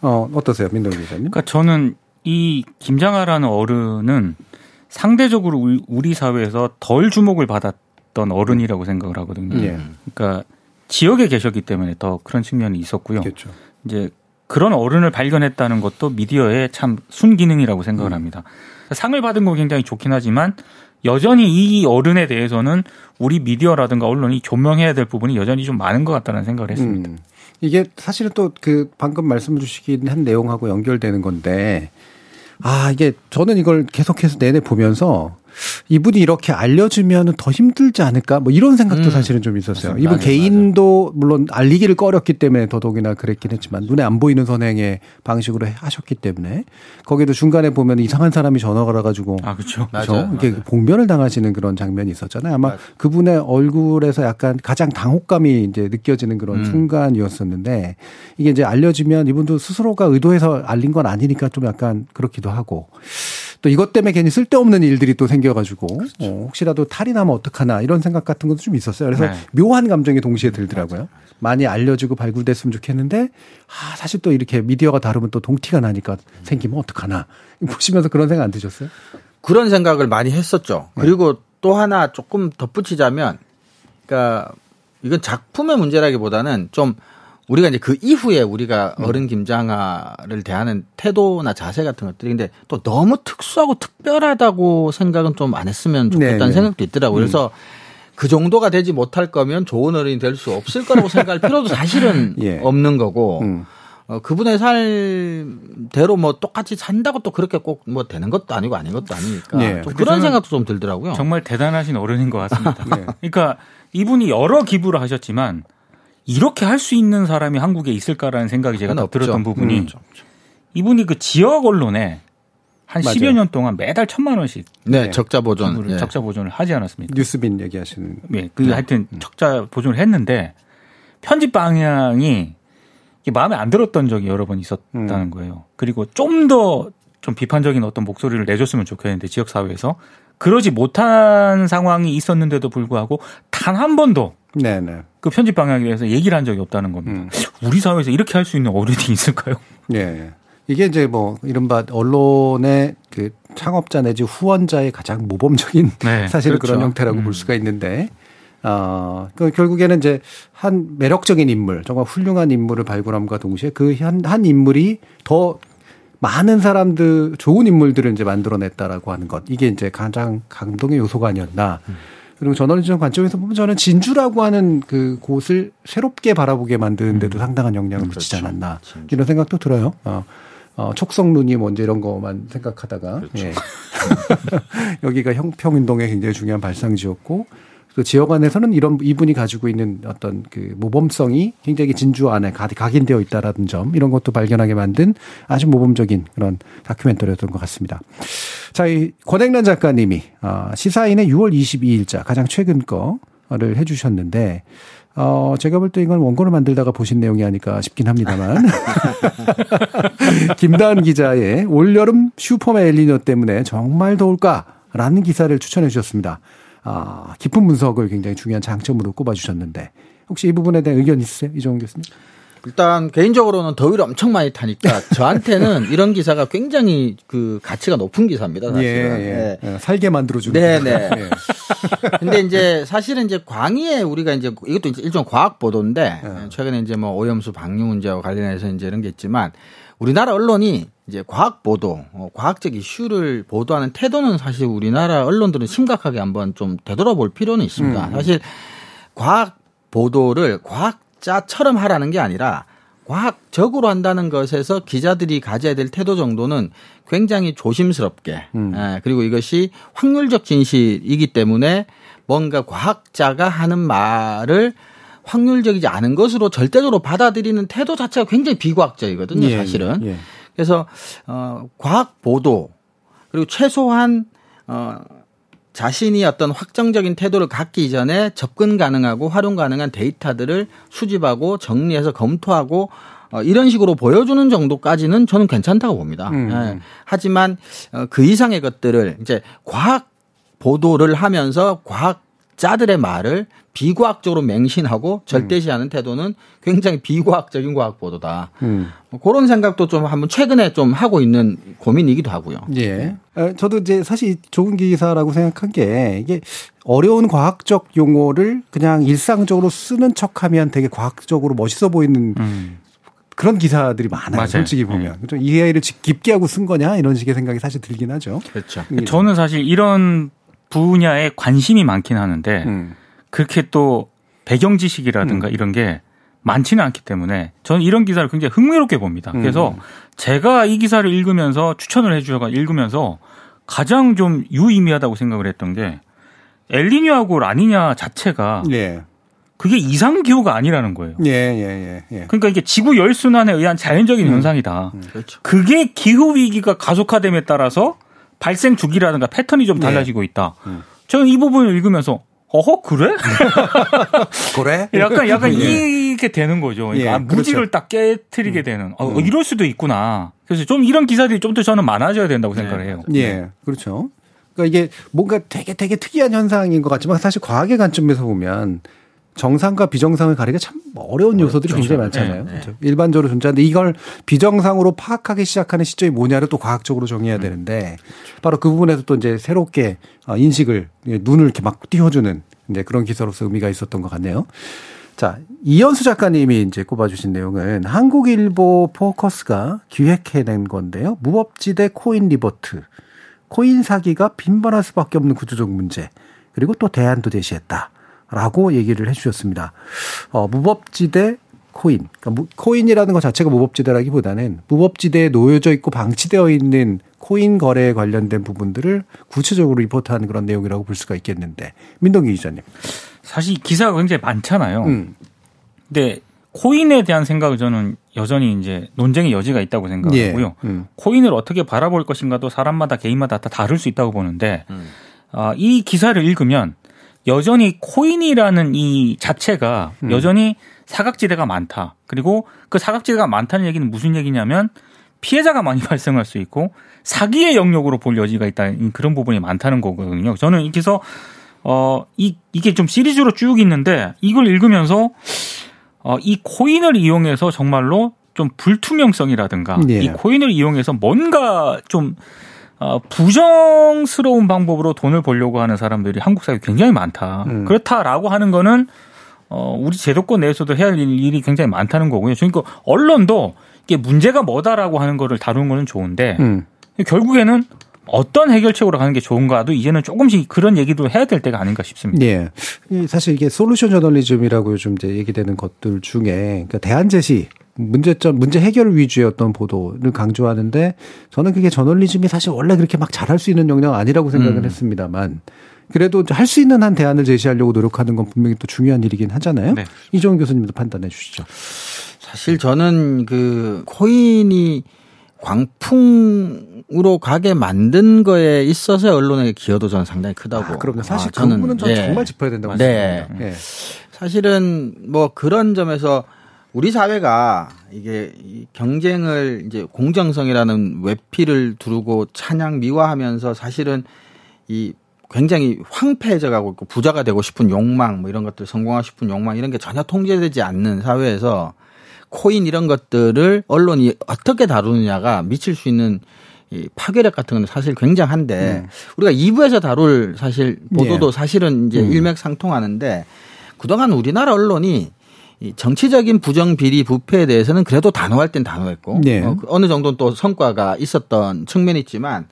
어, 어떠세요, 민동 기자님? 그러니까 저는 이 김장하라는 어른은 상대적으로 우리 사회에서 덜 주목을 받았던 어른이라고 생각을 하거든요. 예. 그러니까 지역에 계셨기 때문에 더 그런 측면이 있었고요. 그렇죠. 이제 그런 어른을 발견했다는 것도 미디어의 참 순기능이라고 생각을 음. 합니다. 상을 받은 거 굉장히 좋긴 하지만 여전히 이 어른에 대해서는 우리 미디어라든가 언론이 조명해야 될 부분이 여전히 좀 많은 것 같다는 생각을 했습니다. 음. 이게 사실은 또 그 방금 말씀 주시긴 한 내용하고 연결되는 건데 아, 이게 저는 이걸 계속해서 내내 보면서 이분이 이렇게 알려주면 더 힘들지 않을까? 뭐 이런 생각도 음. 사실은 좀 있었어요. 맞습니다. 이분 개인도 맞아. 물론 알리기를 꺼렸기 때문에 더더욱이나 그랬긴 했지만 눈에 안 보이는 선행의 방식으로 하셨기 때문에 거기도 중간에 보면 이상한 사람이 전화가 와가지고 아 그렇죠. 그렇죠. 이렇게 봉변을 당하시는 그런 장면이 있었잖아요. 아마 맞아. 그분의 얼굴에서 약간 가장 당혹감이 이제 느껴지는 그런 음. 순간이었었는데 이게 이제 알려지면 이분도 스스로가 의도해서 알린 건 아니니까 좀 약간 그렇기도 하고 또 이것 때문에 괜히 쓸데없는 일들이 또 생겨가지고 그렇죠. 어, 혹시라도 탈이 나면 어떡하나 이런 생각 같은 것도 좀 있었어요. 그래서 네. 묘한 감정이 동시에 들더라고요. 맞아. 많이 알려지고 발굴됐으면 좋겠는데 아 사실 또 이렇게 미디어가 다르면 또 동티가 나니까 생기면 어떡하나 보시면서 그런 생각 안 드셨어요? 그런 생각을 많이 했었죠. 네. 그리고 또 하나 조금 덧붙이자면 그러니까 이건 작품의 문제라기보다는 좀 우리가 이제 그 이후에 우리가 음. 어른 김장아를 대하는 태도나 자세 같은 것들이 근데 또 너무 특수하고 특별하다고 생각은 좀 안 했으면 좋겠다는 네네. 생각도 있더라고요. 그래서 음. 그 정도가 되지 못할 거면 좋은 어른이 될 수 없을 거라고 생각할 필요도 사실은 예. 없는 거고 음. 어, 그분의 삶대로 뭐 똑같이 산다고 또 그렇게 꼭 뭐 되는 것도 아니고 아닌 것도 아니니까 네. 좀 그런 생각도 좀 들더라고요. 정말 대단하신 어른인 것 같습니다. 네. 그러니까 이분이 여러 기부를 하셨지만 이렇게 할 수 있는 사람이 한국에 있을까라는 생각이 제가 더 들었던 부분이 음. 이분이 그 지역 언론에 한 맞아요. 10여 년 동안 매달 천만 원씩 네, 적자 보존 네. 적자 보존을 하지 않았습니까? 뉴스빈 얘기하시는 네, 그 네. 하여튼 음. 적자 보존을 했는데 편집 방향이 마음에 안 들었던 적이 여러 번 있었다는 음. 거예요. 그리고 좀 더좀 좀 비판적인 어떤 목소리를 내줬으면 좋겠는데 지역 사회에서 그러지 못한 상황이 있었는데도 불구하고 단 한 번도 네네. 그 편집 방향에 대해서 얘기를 한 적이 없다는 겁니다. 음. 우리 사회에서 이렇게 할 수 있는 어른이 있을까요? 네. 이게 이제 뭐 이른바 언론의 그 창업자 내지 후원자의 가장 모범적인 네, 사실 그렇죠. 그런 형태라고 음. 볼 수가 있는데 어, 그 결국에는 이제 한 매력적인 인물, 정말 훌륭한 인물을 발굴함과 동시에 그 한, 한 인물이 더 많은 사람들, 좋은 인물들을 이제 만들어냈다라고 하는 것. 이게 이제 가장 감동의 요소가 아니었나. 음. 그리고 저널리즘 관점에서 보면 저는 진주라고 하는 그 곳을 새롭게 바라보게 만드는 데도 음. 상당한 영향을 그렇죠. 미치지 않았나. 진주. 이런 생각도 들어요. 어. 어, 촉성눈이 뭔지 이런 것만 생각하다가. 그렇죠. 예. 여기가 형평운동에 굉장히 중요한 발상지였고 그 지역 안에서는 이런 이분이 가지고 있는 어떤 그 모범성이 굉장히 진주 안에 각인되어 있다라는 점 이런 것도 발견하게 만든 아주 모범적인 그런 다큐멘터리였던 것 같습니다. 자, 이 권행란 작가님이 아, 시사인의 6월 22일자 가장 최근 거를 해주셨는데 어, 제가 볼 때 이건 원고를 만들다가 보신 내용이 아닐까 싶긴 합니다만. 김다은 기자의 올여름 슈퍼맨 엘리뇨 때문에 정말 더울까 라는 기사를 추천해 주셨습니다. 아, 깊은 분석을 굉장히 중요한 장점으로 꼽아주셨는데 혹시 이 부분에 대한 의견 있으세요? 이종훈 교수님? 일단 개인적으로는 더위를 엄청 많이 타니까 저한테는 이런 기사가 굉장히 그 가치가 높은 기사입니다. 사실은. 예, 예. 네. 살게 만들어주는. 네네. 네. 근데 이제 사실은 이제 광의에 우리가 이제 이것도 이제 일종 과학 보도인데 예. 최근에 이제 뭐 오염수 방류 문제와 관련해서 이제 이런 게 있지만 우리나라 언론이 이제 과학 보도, 어, 과학적 이슈를 보도하는 태도는 사실 우리나라 언론들은 심각하게 한번 좀 되돌아볼 필요는 있습니다. 음. 사실 과학 보도를 과학자처럼 하라는 게 아니라 과학적으로 한다는 것에서 기자들이 가져야 될 태도 정도는 굉장히 조심스럽게, 음. 예, 그리고 이것이 확률적 진실이기 때문에 뭔가 과학자가 하는 말을 확률적이지 않은 것으로 절대적으로 받아들이는 태도 자체가 굉장히 비과학적이거든요, 예, 사실은. 예, 예. 그래서 어 과학 보도 그리고 최소한 어 자신이 어떤 확정적인 태도를 갖기 이전에 접근 가능하고 활용 가능한 데이터들을 수집하고 정리해서 검토하고 어, 이런 식으로 보여주는 정도까지는 저는 괜찮다고 봅니다. 음. 예. 하지만 어, 그 이상의 것들을 이제 과학 보도를 하면서 과학 자들의 말을 비과학적으로 맹신하고 절대시하는 음. 태도는 굉장히 비과학적인 과학 보도다. 음. 뭐 그런 생각도 좀 한번 최근에 좀 하고 있는 고민이기도 하고요. 예. 어, 저도 이제 사실 좋은 기사라고 생각한 게 이게 어려운 과학적 용어를 그냥 일상적으로 쓰는 척하면 되게 과학적으로 멋있어 보이는 음. 그런 기사들이 많아요. 맞아요. 솔직히 보면. 네. 이해를 깊게 하고 쓴 거냐 이런 식의 생각이 사실 들긴 하죠. 그렇죠. 예. 저는 사실 이런 분야에 관심이 많긴 하는데 음. 그렇게 또 배경 지식이라든가 음. 이런 게 많지는 않기 때문에 저는 이런 기사를 굉장히 흥미롭게 봅니다. 그래서 음. 제가 이 기사를 읽으면서 추천을 해주셔가 읽으면서 가장 좀 유의미하다고 생각을 했던 게 엘리뇨하고 라니냐 자체가 예. 그게 이상 기후가 아니라는 거예요. 예, 예, 예, 예. 그러니까 이게 지구 열순환에 의한 자연적인 음. 현상이다. 음, 그렇죠. 그게 기후 위기가 가속화됨에 따라서 발생 주기라든가 패턴이 좀 네. 달라지고 있다. 음. 저는 이 부분을 읽으면서 어허 그래? 그래? 약간 약간 예. 이게 되는 거죠. 그러니까 예, 아, 무지를 그렇죠. 딱 깨뜨리게 음. 되는. 어, 음. 이럴 수도 있구나. 그래서 좀 이런 기사들이 좀 더 저는 많아져야 된다고 네. 생각을 해요. 예, 그렇죠. 그러니까 이게 뭔가 되게 되게 특이한 현상인 것 같지만 사실 과학의 관점에서 보면 정상과 비정상을 가리기가 참 어려운 요소들이 그렇죠. 굉장히 많잖아요. 네, 네. 일반적으로 존재하는데 이걸 비정상으로 파악하기 시작하는 시점이 뭐냐를 또 과학적으로 정해야 음. 되는데 바로 그 부분에서 또 이제 새롭게 어, 인식을 눈을 이렇게 막 띄워주는 이제 그런 기사로서 의미가 있었던 것 같네요. 자, 이현수 작가님이 이제 꼽아주신 내용은 한국일보 포커스가 기획해낸 건데요. 무법지대 코인 리포트, 코인 사기가 빈번할 수밖에 없는 구조적 문제, 그리고 또 대안도 제시했다. 라고 얘기를 해 주셨습니다. 어, 무법지대 코인. 그러니까 코인이라는 것 자체가 무법지대라기보다는 무법지대에 놓여져 있고 방치되어 있는 코인 거래에 관련된 부분들을 구체적으로 리포트하는 그런 내용이라고 볼 수가 있겠는데 민동기 기자님. 사실 기사가 굉장히 많잖아요. 음. 근데 코인에 대한 생각을 저는 여전히 이제 논쟁의 여지가 있다고 생각하고요. 예. 음. 코인을 어떻게 바라볼 것인가도 사람마다 개인마다 다 다를 수 있다고 보는데 음. 아, 이 기사를 읽으면 여전히 코인이라는 이 자체가 음. 여전히 사각지대가 많다. 그리고 그 사각지대가 많다는 얘기는 무슨 얘기냐면 피해자가 많이 발생할 수 있고 사기의 영역으로 볼 여지가 있다. 그런 부분이 많다는 거거든요. 저는 여기서 어, 이, 이게 좀 시리즈로 쭉 있는데 이걸 읽으면서 어, 이 코인을 이용해서 정말로 좀 불투명성이라든가 네. 이 코인을 이용해서 뭔가 좀 어, 부정스러운 방법으로 돈을 벌려고 하는 사람들이 한국 사회에 굉장히 많다. 음. 그렇다라고 하는 거는 어, 우리 제도권 내에서도 해야 할 일이 굉장히 많다는 거고요. 그러니까 언론도 이게 문제가 뭐다라고 하는 거를 다루는 거는 좋은데 음. 결국에는 어떤 해결책으로 가는 게 좋은가도 이제는 조금씩 그런 얘기도 해야 될 때가 아닌가 싶습니다. 예. 사실 이게 솔루션 저널리즘이라고 요즘 이제 얘기되는 것들 중에 그러니까 대안 제시 문제점, 문제 해결 위주의 어떤 보도를 강조하는데 저는 그게 저널리즘이 사실 원래 그렇게 막 잘할 수 있는 영역 아니라고 생각을 음. 했습니다만 그래도 할 수 있는 한 대안을 제시하려고 노력하는 건 분명히 또 중요한 일이긴 하잖아요. 네. 이종훈 교수님도 판단해 주시죠. 사실 저는 그 코인이 광풍으로 가게 만든 거에 있어서 언론의 기여도 저는 상당히 크다고. 아, 그럼요. 사실 아, 그 부분은 저는 네. 정말 짚어야 된다고 네. 생각합니다. 네. 사실은 뭐 그런 점에서 우리 사회가 이게 경쟁을 이제 공정성이라는 외피를 두르고 찬양 미화하면서 사실은 이 굉장히 황폐해져 가고 있고 부자가 되고 싶은 욕망 뭐 이런 것들 성공하고 싶은 욕망 이런 게 전혀 통제되지 않는 사회에서 코인 이런 것들을 언론이 어떻게 다루느냐가 미칠 수 있는 이 파괴력 같은 건 사실 굉장한데 음. 우리가 2부에서 다룰 사실 보도도 예. 사실은 이제 음. 일맥상통하는데 그동안 우리나라 언론이 이 정치적인 부정 비리 부패에 대해서는 그래도 단호할 땐 단호했고 네. 어, 어느 정도는 또 성과가 있었던 측면이 있지만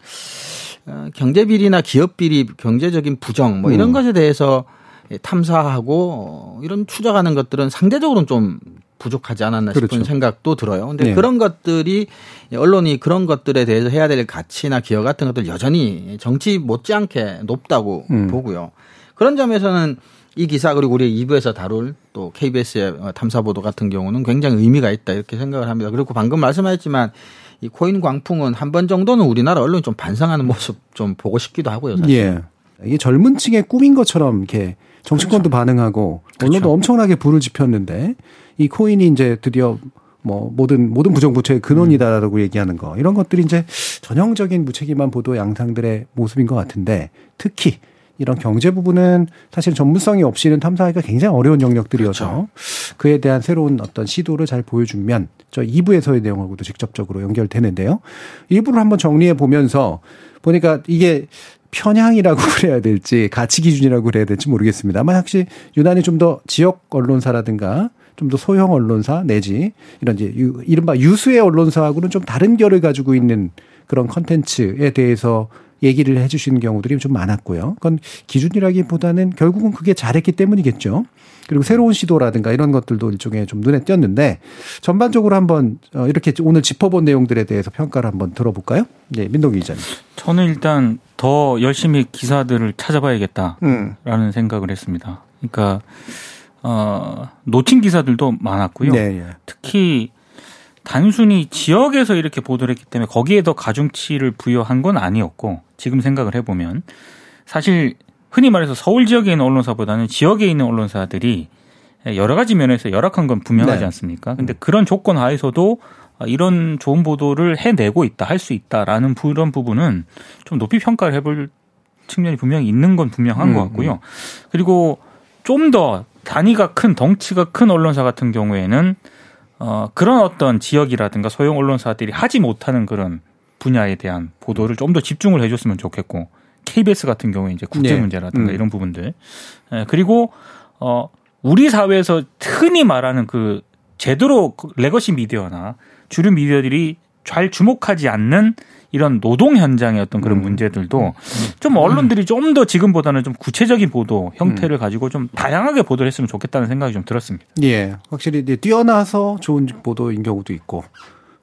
어, 경제 비리나 기업 비리, 경제적인 부정 뭐 이런 음. 것에 대해서 탐사하고 어, 이런 추적하는 것들은 상대적으로는 좀 부족하지 않았나 싶은 그렇죠. 생각도 들어요. 근데 네. 그런 것들이 언론이 그런 것들에 대해서 해야 될 가치나 기여 같은 것들 여전히 정치 못지않게 높다고 음. 보고요. 그런 점에서는 이 기사 그리고 우리 2부에서 다룰 또 KBS의 탐사 보도 같은 경우는 굉장히 의미가 있다 이렇게 생각을 합니다. 그리고 방금 말씀하셨지만 이 코인 광풍은 한 번 정도는 우리나라 언론이 좀 반성하는 모습 좀 보고 싶기도 하고요. 사실. 예. 이게 젊은 층의 꿈인 것처럼 이렇게 정치권도 그렇죠. 반응하고 언론도 그렇죠. 엄청나게 불을 지폈는데 이 코인이 이제 드디어 뭐 모든 모든 부정부채의 근원이다라고 음. 얘기하는 거 이런 것들이 이제 전형적인 무책임한 보도 양상들의 모습인 것 같은데 특히 이런 경제 부분은 사실 전문성이 없이는 탐사하기가 굉장히 어려운 영역들이어서 그렇죠. 그에 대한 새로운 어떤 시도를 잘 보여주면 저 2부에서의 내용하고도 직접적으로 연결되는데요. 1부를 한번 정리해 보면서 보니까 이게 편향이라고 그래야 될지 가치 기준이라고 그래야 될지 모르겠습니다만 확실히 유난히 좀 더 지역 언론사라든가 좀 더 소형 언론사 내지 이런 이제 이른바 유수의 언론사하고는 좀 다른 결을 가지고 있는 그런 컨텐츠에 대해서 얘기를 해 주시는 경우들이 좀 많았고요. 그건 기준이라기보다는 결국은 그게 잘했기 때문이겠죠. 그리고 새로운 시도라든가 이런 것들도 일종의 좀 눈에 띄었는데 전반적으로 한번 어, 이렇게 오늘 짚어본 내용들에 대해서 평가를 한번 들어볼까요? 네, 민동기 기자님. 저는 일단 더 열심히 기사들을 찾아봐야겠다라는 음. 생각을 했습니다. 그러니까 어, 놓친 기사들도 많았고요. 네, 네. 특히 단순히 지역에서 이렇게 보도를 했기 때문에 거기에 더 가중치를 부여한 건 아니었고 지금 생각을 해보면 사실 흔히 말해서 서울 지역에 있는 언론사보다는 지역에 있는 언론사들이 여러 가지 면에서 열악한 건 분명하지 네. 않습니까? 근데 그런 조건 하에서도 이런 좋은 보도를 해내고 있다, 할 수 있다라는 그런 부분은 좀 높이 평가를 해볼 측면이 분명히 있는 건 분명한 음, 것 같고요. 음. 그리고 좀 더 단위가 큰 덩치가 큰 언론사 같은 경우에는 어, 그런 어떤 지역이라든가 소형 언론사들이 하지 못하는 그런 분야에 대한 보도를 좀 더 집중을 해줬으면 좋겠고 KBS 같은 경우에 이제 국제 네. 문제라든가 네. 음. 이런 부분들 예, 그리고 어 우리 사회에서 흔히 말하는 그 제대로 legacy 미디어나 주류 미디어들이 잘 주목하지 않는 이런 노동 현장의 어떤 그런 음. 문제들도 음. 좀 언론들이 좀 더 지금보다는 좀 구체적인 보도 형태를 음. 가지고 좀 다양하게 보도를 했으면 좋겠다는 생각이 좀 들었습니다. 예. 확실히 뛰어나서 좋은 보도인 경우도 있고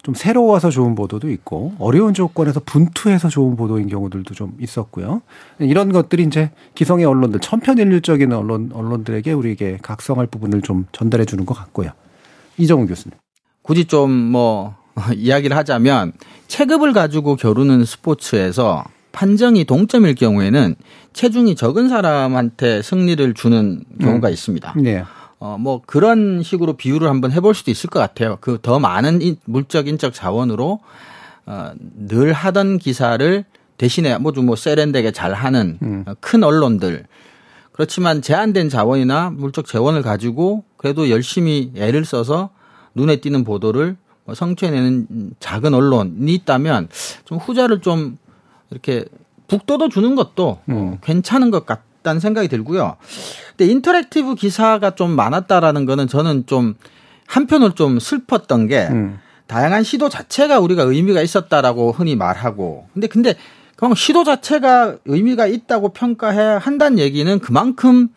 좀 새로워서 좋은 보도도 있고 어려운 조건에서 분투해서 좋은 보도인 경우들도 좀 있었고요. 이런 것들이 이제 기성의 언론들 천편일률적인 언론 언론들에게 우리에게 각성할 부분을 좀 전달해 주는 것 같고요. 이정훈 교수님. 굳이 좀 뭐 이야기를 하자면 체급을 가지고 겨루는 스포츠에서 판정이 동점일 경우에는 체중이 적은 사람한테 승리를 주는 경우가 음. 있습니다. 네. 어, 뭐 그런 식으로 비유를 한번 해볼 수도 있을 것 같아요. 그 더 많은 물적 인적 자원으로 어, 늘 하던 기사를 대신에 뭐좀 뭐, 뭐 세련되게 잘 하는 음. 큰 언론들 그렇지만 제한된 자원이나 물적 재원을 가지고 그래도 열심히 애를 써서 눈에 띄는 보도를 뭐 성취해내는 작은 언론이 있다면 좀 후자를 좀 이렇게 북돋워 주는 것도 음. 괜찮은 것 같다는 생각이 들고요. 근데 interactive 기사가 좀 많았다라는 거는 저는 좀 한편으로 좀 슬펐던 게 음. 다양한 시도 자체가 우리가 의미가 있었다라고 흔히 말하고 근데 근데 그럼 시도 자체가 의미가 있다고 평가해야 한다는 얘기는 그만큼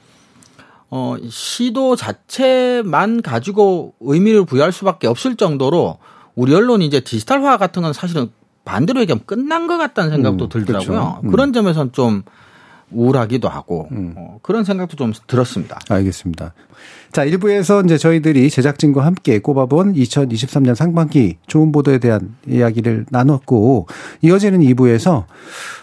어, 시도 자체만 가지고 의미를 부여할 수밖에 없을 정도로 우리 언론이 이제 디지털화 같은 건 사실은 반대로 얘기하면 끝난 것 같다는 생각도 음, 들더라고요. 그렇죠. 음. 그런 점에서는 좀 우울하기도 하고 음. 어, 그런 생각도 좀 들었습니다. 알겠습니다. 자, 1부에서 이제 저희들이 제작진과 함께 꼽아본 2023년 상반기 좋은 보도에 대한 이야기를 나눴고 이어지는 2부에서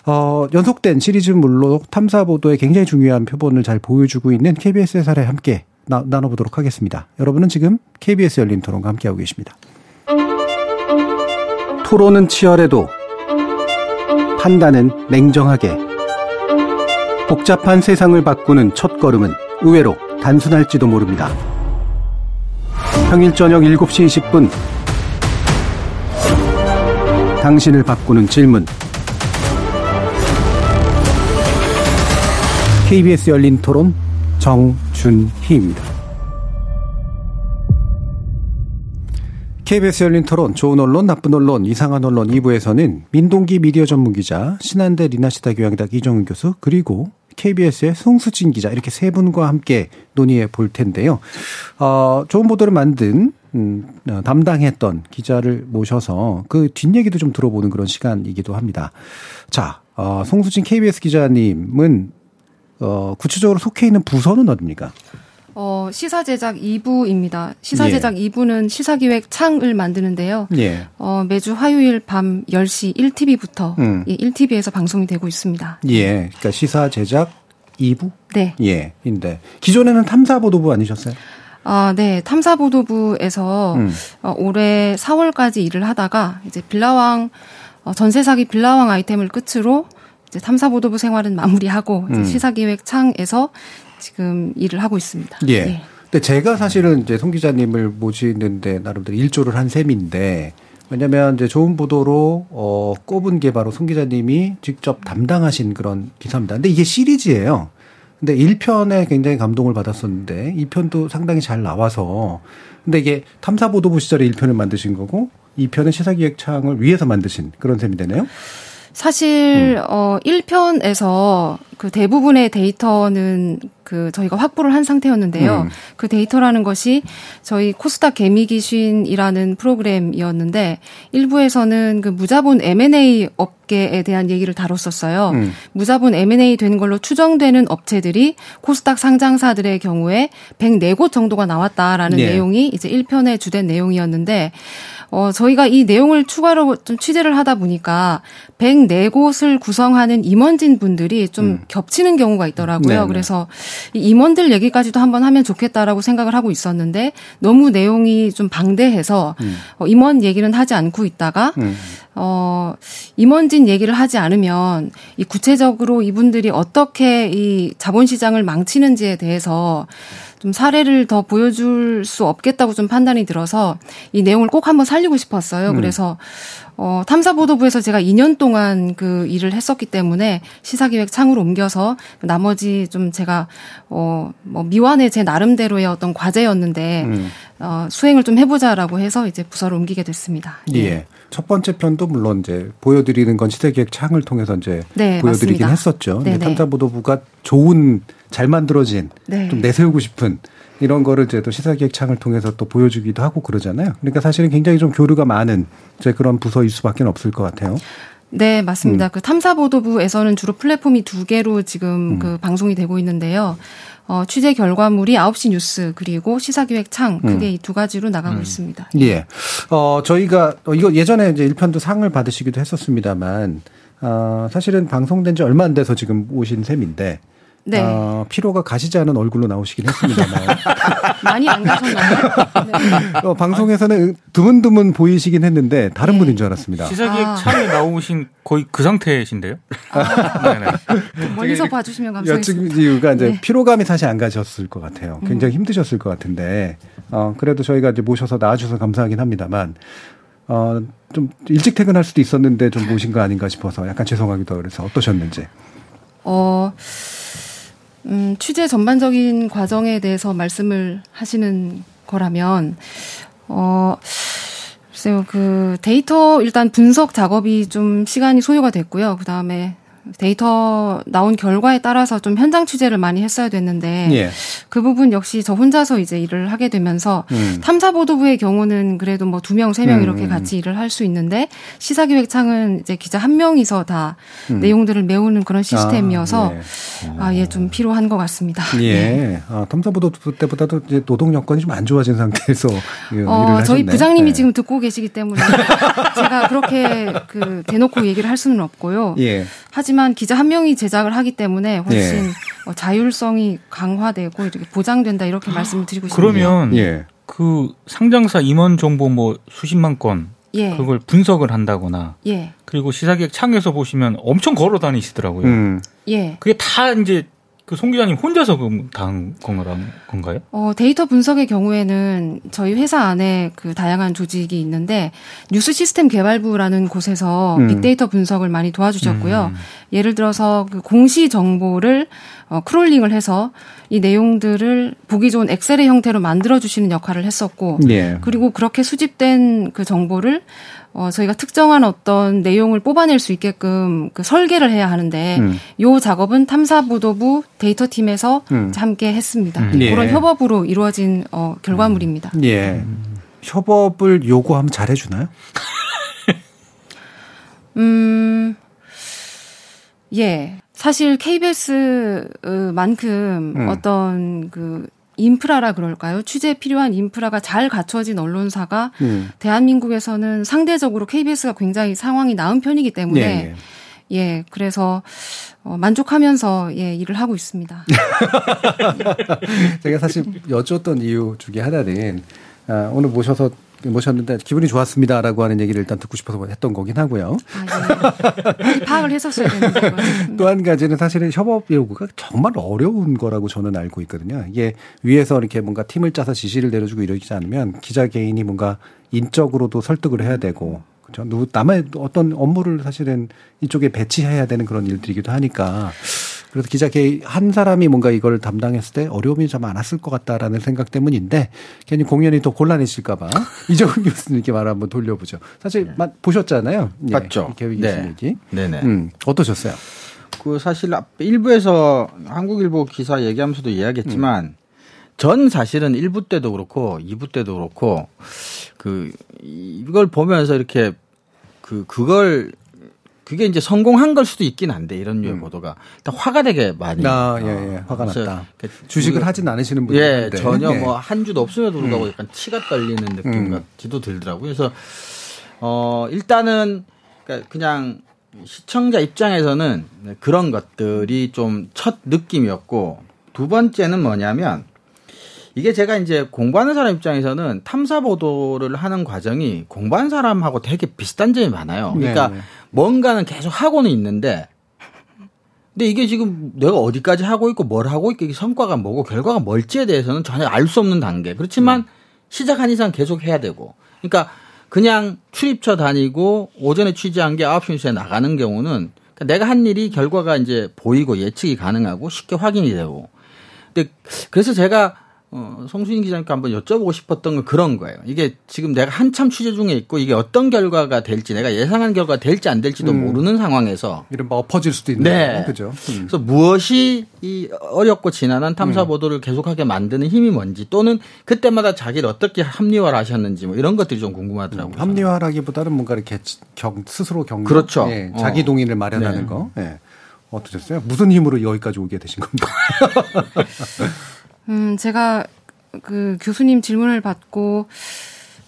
어, 연속된 시리즈물로 탐사 보도에 굉장히 중요한 표본을 잘 보여주고 있는 KBS의 사례 함께 나, 나눠보도록 하겠습니다. 여러분은 지금 KBS 열린 토론과 함께하고 계십니다. 토론은 치열해도 판단은 냉정하게 복잡한 세상을 바꾸는 첫 걸음은 의외로 단순할지도 모릅니다. 평일 저녁 7시 20분 당신을 바꾸는 질문 KBS 열린 토론 정준희입니다. KBS 열린 토론 좋은 언론 나쁜 언론 이상한 언론 2부에서는 민동기 미디어 전문 기자 신한대 리나시다 교양대학 이정훈 교수 그리고 KBS의 송수진 기자 이렇게 세 분과 함께 논의해 볼 텐데요. 어, 좋은 보도를 만든 음, 어, 담당했던 기자를 모셔서 그 뒷얘기도 좀 들어보는 그런 시간이기도 합니다. 자, 어, 송수진 KBS 기자님은 어, 구체적으로 속해 있는 부서는 어디입니까? 어, 시사 제작 2부입니다. 시사 제작 예. 2부는 시사 기획 창을 만드는데요. 예. 어, 매주 화요일 밤 10시 1TV부터 음. 예, 1TV에서 방송이 되고 있습니다. 예. 그러니까 시사 제작 2부? 네. 예. 인데 기존에는 탐사 보도부 아니셨어요? 아, 네. 탐사보도부에서 음. 어, 올해 4월까지 일을 하다가 이제 빌라왕 어, 전세 사기 빌라왕 아이템을 끝으로 이제 탐사보도부 생활은 마무리하고 음. 시사기획 창에서 지금 일을 하고 있습니다. 예. 예. 근데 제가 사실은 이제 송 기자님을 모시는데 나름대로 일조를 한 셈인데 왜냐면 이제 좋은 보도로 어 꼽은 게 바로 송 기자님이 직접 담당하신 그런 기사입니다. 근데 이게 시리즈예요. 근데 1편에 굉장히 감동을 받았었는데 2편도 상당히 잘 나와서 근데 이게 탐사 보도부 시절에 1편을 만드신 거고 2편은 시사 기획 창을 위해서 만드신 그런 셈이 되네요. 사실 음. 어 1편에서 그 대부분의 데이터는 그 저희가 확보를 한 상태였는데요. 음. 그 데이터라는 것이 저희 코스닥 개미 귀신이라는 프로그램이었는데 일부에서는 그 무자본 M&A 업계에 대한 얘기를 다뤘었어요. 음. 무자본 M&A 되는 걸로 추정되는 업체들이 코스닥 상장사들의 경우에 104곳 정도가 나왔다라는 네. 내용이 이제 1편의 주된 내용이었는데 어, 저희가 이 내용을 추가로 좀 취재를 하다 보니까 104곳을 구성하는 임원진 분들이 좀 음. 겹치는 경우가 있더라고요. 네네. 그래서 이 임원들 얘기까지도 한번 하면 좋겠다라고 생각을 하고 있었는데 너무 내용이 좀 방대해서 음. 어, 임원 얘기는 하지 않고 있다가 음. 어, 임원진 얘기를 하지 않으면 이 구체적으로 이분들이 어떻게 이 자본시장을 망치는지에 대해서 좀 사례를 더 보여줄 수 없겠다고 좀 판단이 들어서 이 내용을 꼭 한번 살리고 싶었어요. 음. 그래서 어, 탐사보도부에서 제가 2년 동안 그 일을 했었기 때문에 시사기획 창으로 옮겨서 나머지 좀 제가 어, 뭐 미완의 제 나름대로의 어떤 과제였는데 음. 어, 수행을 좀 해보자라고 해서 이제 부서를 옮기게 됐습니다. 예. 예. 첫 번째 편도 물론 이제 보여드리는 건 시대기획 창을 통해서 이제 네, 보여드리긴 맞습니다. 했었죠. 네, 탐사보도부가 좋은 잘 만들어진 네. 좀 내세우고 싶은 이런 거를 이제 또 시사기획 창을 통해서 또 보여주기도 하고 그러잖아요. 그러니까 사실은 굉장히 좀 교류가 많은 이제 그런 부서일 수밖에 없을 것 같아요. 네, 맞습니다. 음. 그 탐사보도부에서는 주로 플랫폼이 두 개로 지금 음. 그 방송이 되고 있는데요. 어, 취재 결과물이 9시 뉴스 그리고 시사기획 창 크게 음. 이두 가지로 나가고 음. 있습니다. 예. 어, 저희가 어, 이거 예전에 이제 1편도 상을 받으시기도 했었습니다만 어, 사실은 방송된 지 얼마 안 돼서 지금 오신 셈인데 네. 어, 피로가 가시지 않은 얼굴로 나오시긴 했습니다만. 많이 안 가셨나요? 네. 어, 방송에서는 드문드문 보이시긴 했는데 다른 네. 분인 줄 알았습니다. 시사기획 아. 차에 나오신 거의 그 상태신데요? 아. 네네. 멀리서 봐주시면 감사하겠습니다. 여쭤 이유가 이제 네. 피로감이 사실 안 가셨을 것 같아요. 굉장히 음. 힘드셨을 것 같은데, 어, 그래도 저희가 이제 모셔서 나와주셔서 감사하긴 합니다만, 어, 좀 일찍 퇴근할 수도 있었는데 좀 모신 거 아닌가 싶어서 약간 죄송하기도 그래서 어떠셨는지. 어, 음, 취재 전반적인 과정에 대해서 말씀을 하시는 거라면, 어, 글쎄요, 그 데이터 일단 분석 작업이 좀 시간이 소요가 됐고요. 그 다음에 데이터 나온 결과에 따라서 좀 현장 취재를 많이 했어야 됐는데 예. 그 부분 역시 저 혼자서 이제 일을 하게 되면서 음. 탐사보도부의 경우는 그래도 뭐 두 명, 세명 이렇게 음. 같이 일을 할 수 있는데 시사기획창은 이제 기자 한 명이서 다 음. 내용들을 메우는 그런 시스템이어서 아, 예. 아, 예, 좀 필요한 것 같습니다. 예. 네. 아, 탐사보도 때보다도 이제 노동 여건이 좀 안 좋아진 상태에서 어, 일을 하셨네. 저희 부장님이 네. 지금 듣고 계시기 때문에 제가 그렇게 그 대놓고 얘기를 할 수는 없고요. 예. 하지만 기자 한 명이 제작을 하기 때문에 훨씬 예. 어, 자율성이 강화되고 이렇게 보장된다 이렇게 말씀을 드리고 싶습니다. 그러면 예. 그 상장사 임원 정보 뭐 수십만 건 예. 그걸 분석을 한다거나 예. 그리고 시사기획 창에서 보시면 엄청 걸어 다니시더라고요. 음. 예. 그게 다 이제 그송 기자님 혼자서 그당 건가요? 어, 데이터 분석의 경우에는 저희 회사 안에 그 다양한 조직이 있는데 뉴스 시스템 개발부라는 곳에서 음. 빅데이터 분석을 많이 도와주셨고요. 음. 예를 들어서 그 공시 정보를 어, crawling을 해서 이 내용들을 보기 좋은 엑셀의 형태로 만들어 주시는 역할을 했었고 예. 그리고 그렇게 수집된 그 정보를 어, 저희가 특정한 어떤 내용을 뽑아낼 수 있게끔 그 설계를 해야 하는데 음. 요 작업은 탐사보도부 데이터팀에서 음. 함께 했습니다. 음. 예. 그런 협업으로 이루어진 어, 결과물입니다. 예. 협업을 요구하면 잘해주나요? 음, 예. 사실 KBS만큼 음. 어떤 그 인프라라 그럴까요? 취재에 필요한 인프라가 잘 갖춰진 언론사가 음. 대한민국에서는 상대적으로 KBS가 굉장히 상황이 나은 편이기 때문에 예, 예. 예 그래서 어, 만족하면서 예 일을 하고 있습니다. 제가 사실 여쭈었던 이유 중에 하나는 아, 오늘 모셔서 모셨는데 기분이 좋았습니다라고 하는 얘기를 일단 듣고 싶어서 했던 거긴 하고요. 아, 예. 파악을 했었어야 되는데. 또 한 가지는 사실은 협업 요구가 정말 어려운 거라고 저는 알고 있거든요. 이게 위에서 이렇게 뭔가 팀을 짜서 지시를 내려주고 이러지 않으면 기자 개인이 뭔가 인적으로도 설득을 해야 되고 그렇죠. 누구 남의 어떤 업무를 사실은 이쪽에 배치해야 되는 그런 일들이기도 하니까 그래서 기자 한 사람이 뭔가 이걸 담당했을 때 어려움이 좀 많았을 것 같다라는 생각 때문인데 괜히 공연이 더 곤란해질까봐 이정훈 교수님께 말 한번 돌려보죠. 사실 네. 보셨잖아요. 예, 맞죠. 계획이 네. 얘기. 네네. 음, 어떠셨어요? 그 사실 일부에서 한국일보 기사 얘기하면서도 이야기했지만 음. 전 사실은 1부 때도 그렇고 2부 때도 그렇고 그 이걸 보면서 이렇게 그 그걸 그게 이제 성공한 걸 수도 있긴 한데 이런 류의 음. 보도가 일단 화가 되게 많이 아, 예, 예. 화가 났다. 그 주식을 하진 않으시는 분들 예, 전혀 예. 뭐한 주도 없음에도 불구하고 음. 약간 치가 떨리는 느낌 음. 같기도 들더라고요. 그래서 어 일단은 그러니까 그냥 시청자 입장에서는 그런 것들이 좀 첫 느낌이었고 두 번째는 뭐냐면 이게 제가 이제 공부하는 사람 입장에서는 탐사 보도를 하는 과정이 공부하는 사람하고 되게 비슷한 점이 많아요. 그러니까 네, 네. 뭔가는 계속 하고는 있는데 근데 이게 지금 내가 어디까지 하고 있고 뭘 하고 있고 이게 성과가 뭐고 결과가 뭘지에 대해서는 전혀 알 수 없는 단계. 그렇지만 음. 시작한 이상 계속 해야 되고. 그러니까 그냥 출입처 다니고 오전에 취재한 게 9시 뉴스에 나가는 경우는 그러니까 내가 한 일이 결과가 이제 보이고 예측이 가능하고 쉽게 확인이 되고. 근데 그래서 제가 어, 송수인 기자님께 한번 여쭤보고 싶었던 건 그런 거예요. 이게 지금 내가 한참 취재 중에 있고 이게 어떤 결과가 될지 내가 예상한 결과가 될지 안 될지도 음. 모르는 상황에서 이른바 엎어질 수도 있는 네. 그죠. 음. 그래서 무엇이 이 어렵고 지난한 탐사 음. 보도를 계속하게 만드는 힘이 뭔지 또는 그때마다 자기를 어떻게 합리화를 하셨는지 뭐 이런 것들이 좀 궁금하더라고요. 음, 합리화라기보다는 뭔가 이렇게 경, 스스로 경 그렇죠. 예, 자기 어. 동의를 마련하는 네. 거. 예. 어떠셨어요? 무슨 힘으로 여기까지 오게 되신 겁니까? 음, 제가 그 교수님 질문을 받고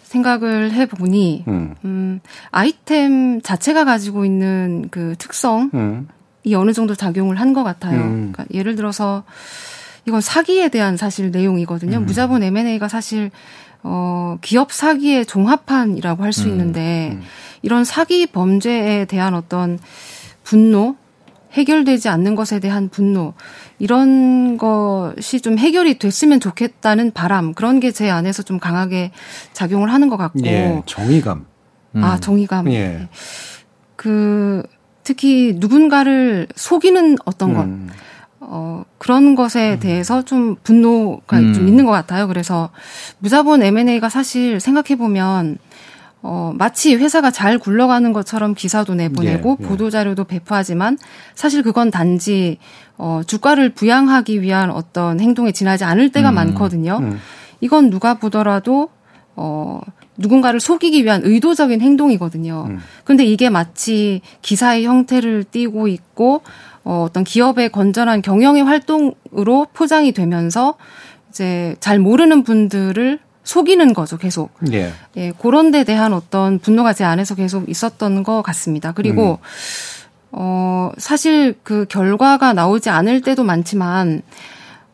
생각을 해보니, 음. 음, 아이템 자체가 가지고 있는 그 특성이 음. 어느 정도 작용을 한 것 같아요. 음. 그러니까 예를 들어서 이건 사기에 대한 사실 내용이거든요. 음. 무자본 M&A가 사실 어, 기업 사기의 종합판이라고 할수 음. 있는데 이런 사기 범죄에 대한 어떤 분노, 해결되지 않는 것에 대한 분노 이런 것이 좀 해결이 됐으면 좋겠다는 바람 그런 게 제 안에서 좀 강하게 작용을 하는 것 같고 예, 정의감 아 정의감 예. 그 특히 누군가를 속이는 어떤 것 음. 어, 그런 것에 음. 대해서 좀 분노가 음. 좀 있는 것 같아요. 그래서 무자본 M&A가 사실 생각해 보면 어, 마치 회사가 잘 굴러가는 것처럼 기사도 내보내고 예, 예. 보도자료도 배포하지만 사실 그건 단지 어, 주가를 부양하기 위한 어떤 행동에 지나지 않을 때가 음, 많거든요. 음. 이건 누가 보더라도 어, 누군가를 속이기 위한 의도적인 행동이거든요. 음. 근데 이게 마치 기사의 형태를 띠고 있고 어, 어떤 기업의 건전한 경영의 활동으로 포장이 되면서 이제 잘 모르는 분들을 속이는 거죠, 계속. 예. 예, 그런 데 대한 어떤 분노가 제 안에서 계속 있었던 것 같습니다. 그리고, 음. 어, 사실 그 결과가 나오지 않을 때도 많지만,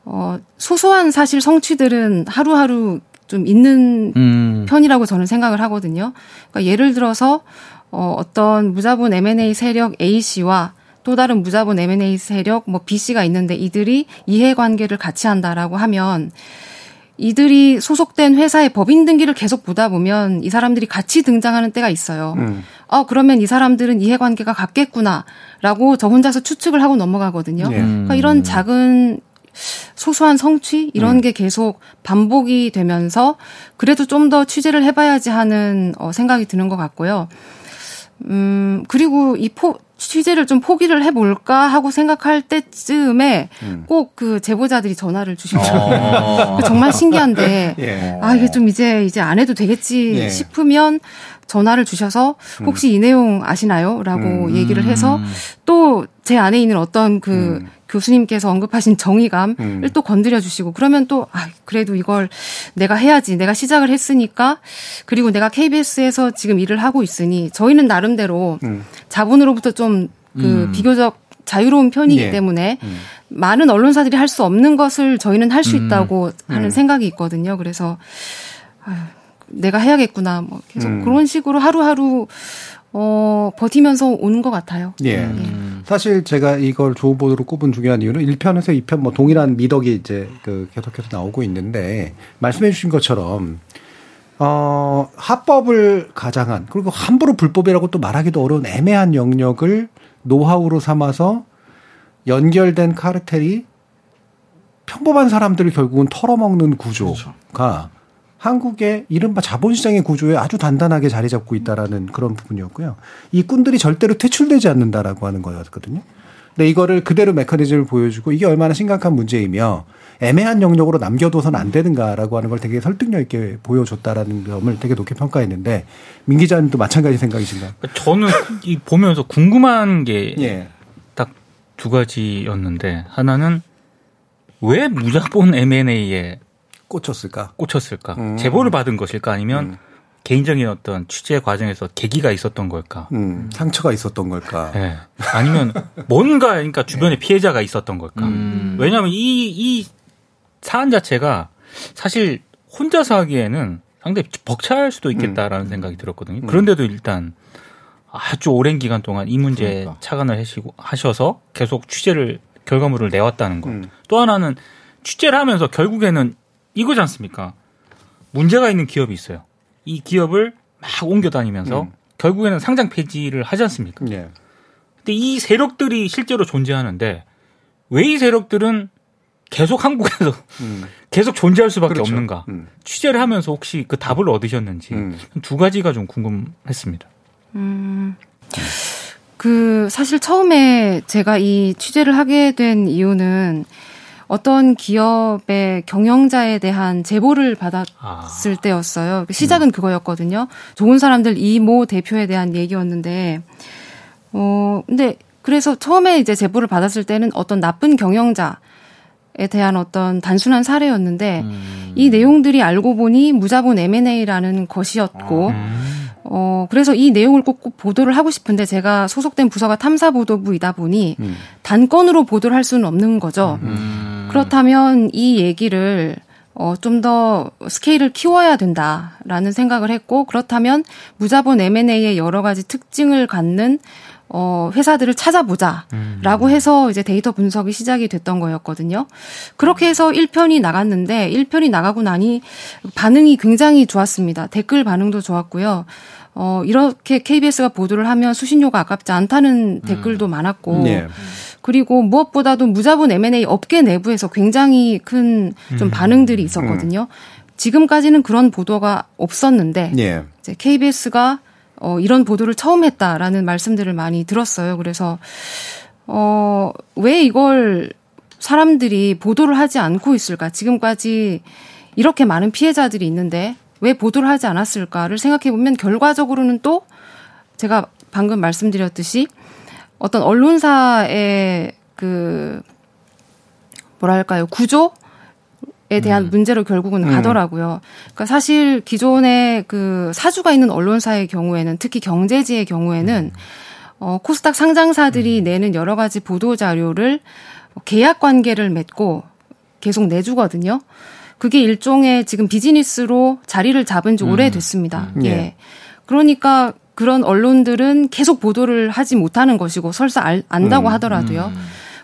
어, 소소한 사실 성취들은 하루하루 좀 있는 음. 편이라고 저는 생각을 하거든요. 그러니까 예를 들어서, 어, 어떤 무자본 M&A 세력 A씨와 또 다른 무자본 M&A 세력 뭐 B씨가 있는데 이들이 이해관계를 같이 한다라고 하면 이들이 소속된 회사의 법인 등기를 계속 보다 보면 이 사람들이 같이 등장하는 때가 있어요. 음. 어, 그러면 이 사람들은 이해관계가 같겠구나라고 저 혼자서 추측을 하고 넘어가거든요. 예. 그러니까 이런 작은 소소한 성취 이런 음. 게 계속 반복이 되면서 그래도 좀 더 취재를 해봐야지 하는 어, 생각이 드는 것 같고요. 음, 그리고 이 포, 취재를 좀 포기를 해볼까 하고 생각할 때쯤에 음. 꼭그 제보자들이 전화를 주시더라고요. 어. 정말 신기한데, 예. 아, 이게 좀 이제, 이제 안 해도 되겠지 예. 싶으면 전화를 주셔서 음. 혹시 음. 이 내용 아시나요? 라고 음. 얘기를 해서 또 제 안에 있는 어떤 그 음. 교수님께서 언급하신 정의감을 음. 또 건드려 주시고 그러면 또 아, 그래도 이걸 내가 해야지. 내가 시작을 했으니까 그리고 내가 KBS에서 지금 일을 하고 있으니 저희는 나름대로 음. 자본으로부터 좀그 음. 비교적 자유로운 편이기 예. 때문에 음. 많은 언론사들이 할 수 없는 것을 저희는 할수 음. 있다고 하는 음. 생각이 있거든요. 그래서 아유, 내가 해야겠구나. 뭐 계속 그런 식으로 하루하루 어, 버티면서 오는 것 같아요. 예. 예. 사실 제가 이걸 좋은 보도로 꼽은 중요한 이유는 1편에서 2편 뭐 동일한 미덕이 이제 그 계속해서 나오고 있는데 말씀해 주신 것처럼 어, 합법을 가장한 그리고 함부로 불법이라고 또 말하기도 어려운 애매한 영역을 노하우로 삼아서 연결된 카르텔이 평범한 사람들을 결국은 털어먹는 구조가 그렇죠. 한국의 이른바 자본시장의 구조에 아주 단단하게 자리 잡고 있다라는 그런 부분이었고요. 이 꾼들이 절대로 퇴출되지 않는다라고 하는 거였거든요. 근데 이거를 그대로 메커니즘을 보여주고 이게 얼마나 심각한 문제이며 애매한 영역으로 남겨둬선 안 되는가라고 하는 걸 되게 설득력 있게 보여줬다라는 점을 되게 높게 평가했는데 민 기자님도 마찬가지 생각이신가요? 저는 이 보면서 궁금한 게 딱두 예. 가지였는데 하나는 왜 무자본 M&A에 꽂혔을까? 꽂혔을까? 음. 제보를 받은 것일까? 아니면 음. 개인적인 어떤 취재 과정에서 계기가 있었던 걸까? 음. 상처가 있었던 걸까? 네. 아니면 뭔가 그러니까 주변에 네. 피해자가 있었던 걸까? 음. 왜냐하면 이, 이 사안 자체가 사실 혼자서 하기에는 상당히 벅찰 수도 있겠다라는 음. 생각이 들었거든요. 그런데도 일단 아주 오랜 기간 동안 이 문제 그러니까. 차관을 하시고 하셔서 계속 취재를 결과물을 내왔다는 것. 음. 또 하나는 취재를 하면서 결국에는 이거지 않습니까? 문제가 있는 기업이 있어요. 이 기업을 막 옮겨 다니면서 음. 결국에는 상장 폐지를 하지 않습니까? 네. 근데 이 세력들이 실제로 존재하는데 왜 이 세력들은 계속 한국에서 음. 계속 존재할 수밖에 그렇죠. 없는가? 음. 취재를 하면서 혹시 그 답을 얻으셨는지 음. 두 가지가 좀 궁금했습니다. 음. 그 사실 처음에 제가 이 취재를 하게 된 이유는 어떤 기업의 경영자에 대한 제보를 받았을 아. 때였어요. 그 시작은 음. 그거였거든요. 좋은 사람들 이 모 대표에 대한 얘기였는데, 어, 근데 그래서 처음에 이제 제보를 받았을 때는 어떤 나쁜 경영자, 에 대한 어떤 단순한 사례였는데 음. 이 내용들이 알고 보니 무자본 M&A라는 것이었고 음. 어 그래서 이 내용을 꼭, 꼭 보도를 하고 싶은데 제가 소속된 부서가 탐사 보도부이다 보니 음. 단건으로 보도를 할 수는 없는 거죠. 음. 그렇다면 이 얘기를 어, 좀 더 스케일을 키워야 된다라는 생각을 했고, 그렇다면 무자본 M&A의 여러 가지 특징을 갖는 어, 회사들을 찾아보자라고 음. 해서 이제 데이터 분석이 시작이 됐던 거였거든요. 그렇게 해서 1편이 나갔는데 1편이 나가고 나니 반응이 굉장히 좋았습니다. 댓글 반응도 좋았고요. 어, 이렇게 KBS가 보도를 하면 수신료가 아깝지 않다는 음. 댓글도 많았고. 네. 그리고 무엇보다도 무자본 M&A 업계 내부에서 굉장히 큰좀 음. 반응들이 있었거든요. 지금까지는 그런 보도가 없었는데 네. 이제 KBS가 어, 이런 보도를 처음 했다라는 말씀들을 많이 들었어요. 그래서 어, 왜 이걸 사람들이 보도를 하지 않고 있을까? 지금까지 이렇게 많은 피해자들이 있는데 왜 보도를 하지 않았을까를 생각해 보면 결과적으로는 또 제가 방금 말씀드렸듯이 어떤 언론사의 그 뭐랄까요 구조 에 대한 음. 문제로 결국은 음. 가더라고요. 그러니까 사실 기존에 그 사주가 있는 언론사의 경우에는 특히 경제지의 경우에는 음. 어 코스닥 상장사들이 음. 내는 여러 가지 보도 자료를 계약 관계를 맺고 계속 내주거든요. 그게 일종의 지금 비즈니스로 자리를 잡은 지 음. 오래됐습니다. 음. 예. 예. 그러니까 그런 언론들은 계속 보도를 하지 못하는 것이고 설사 알, 안다고 하더라도요.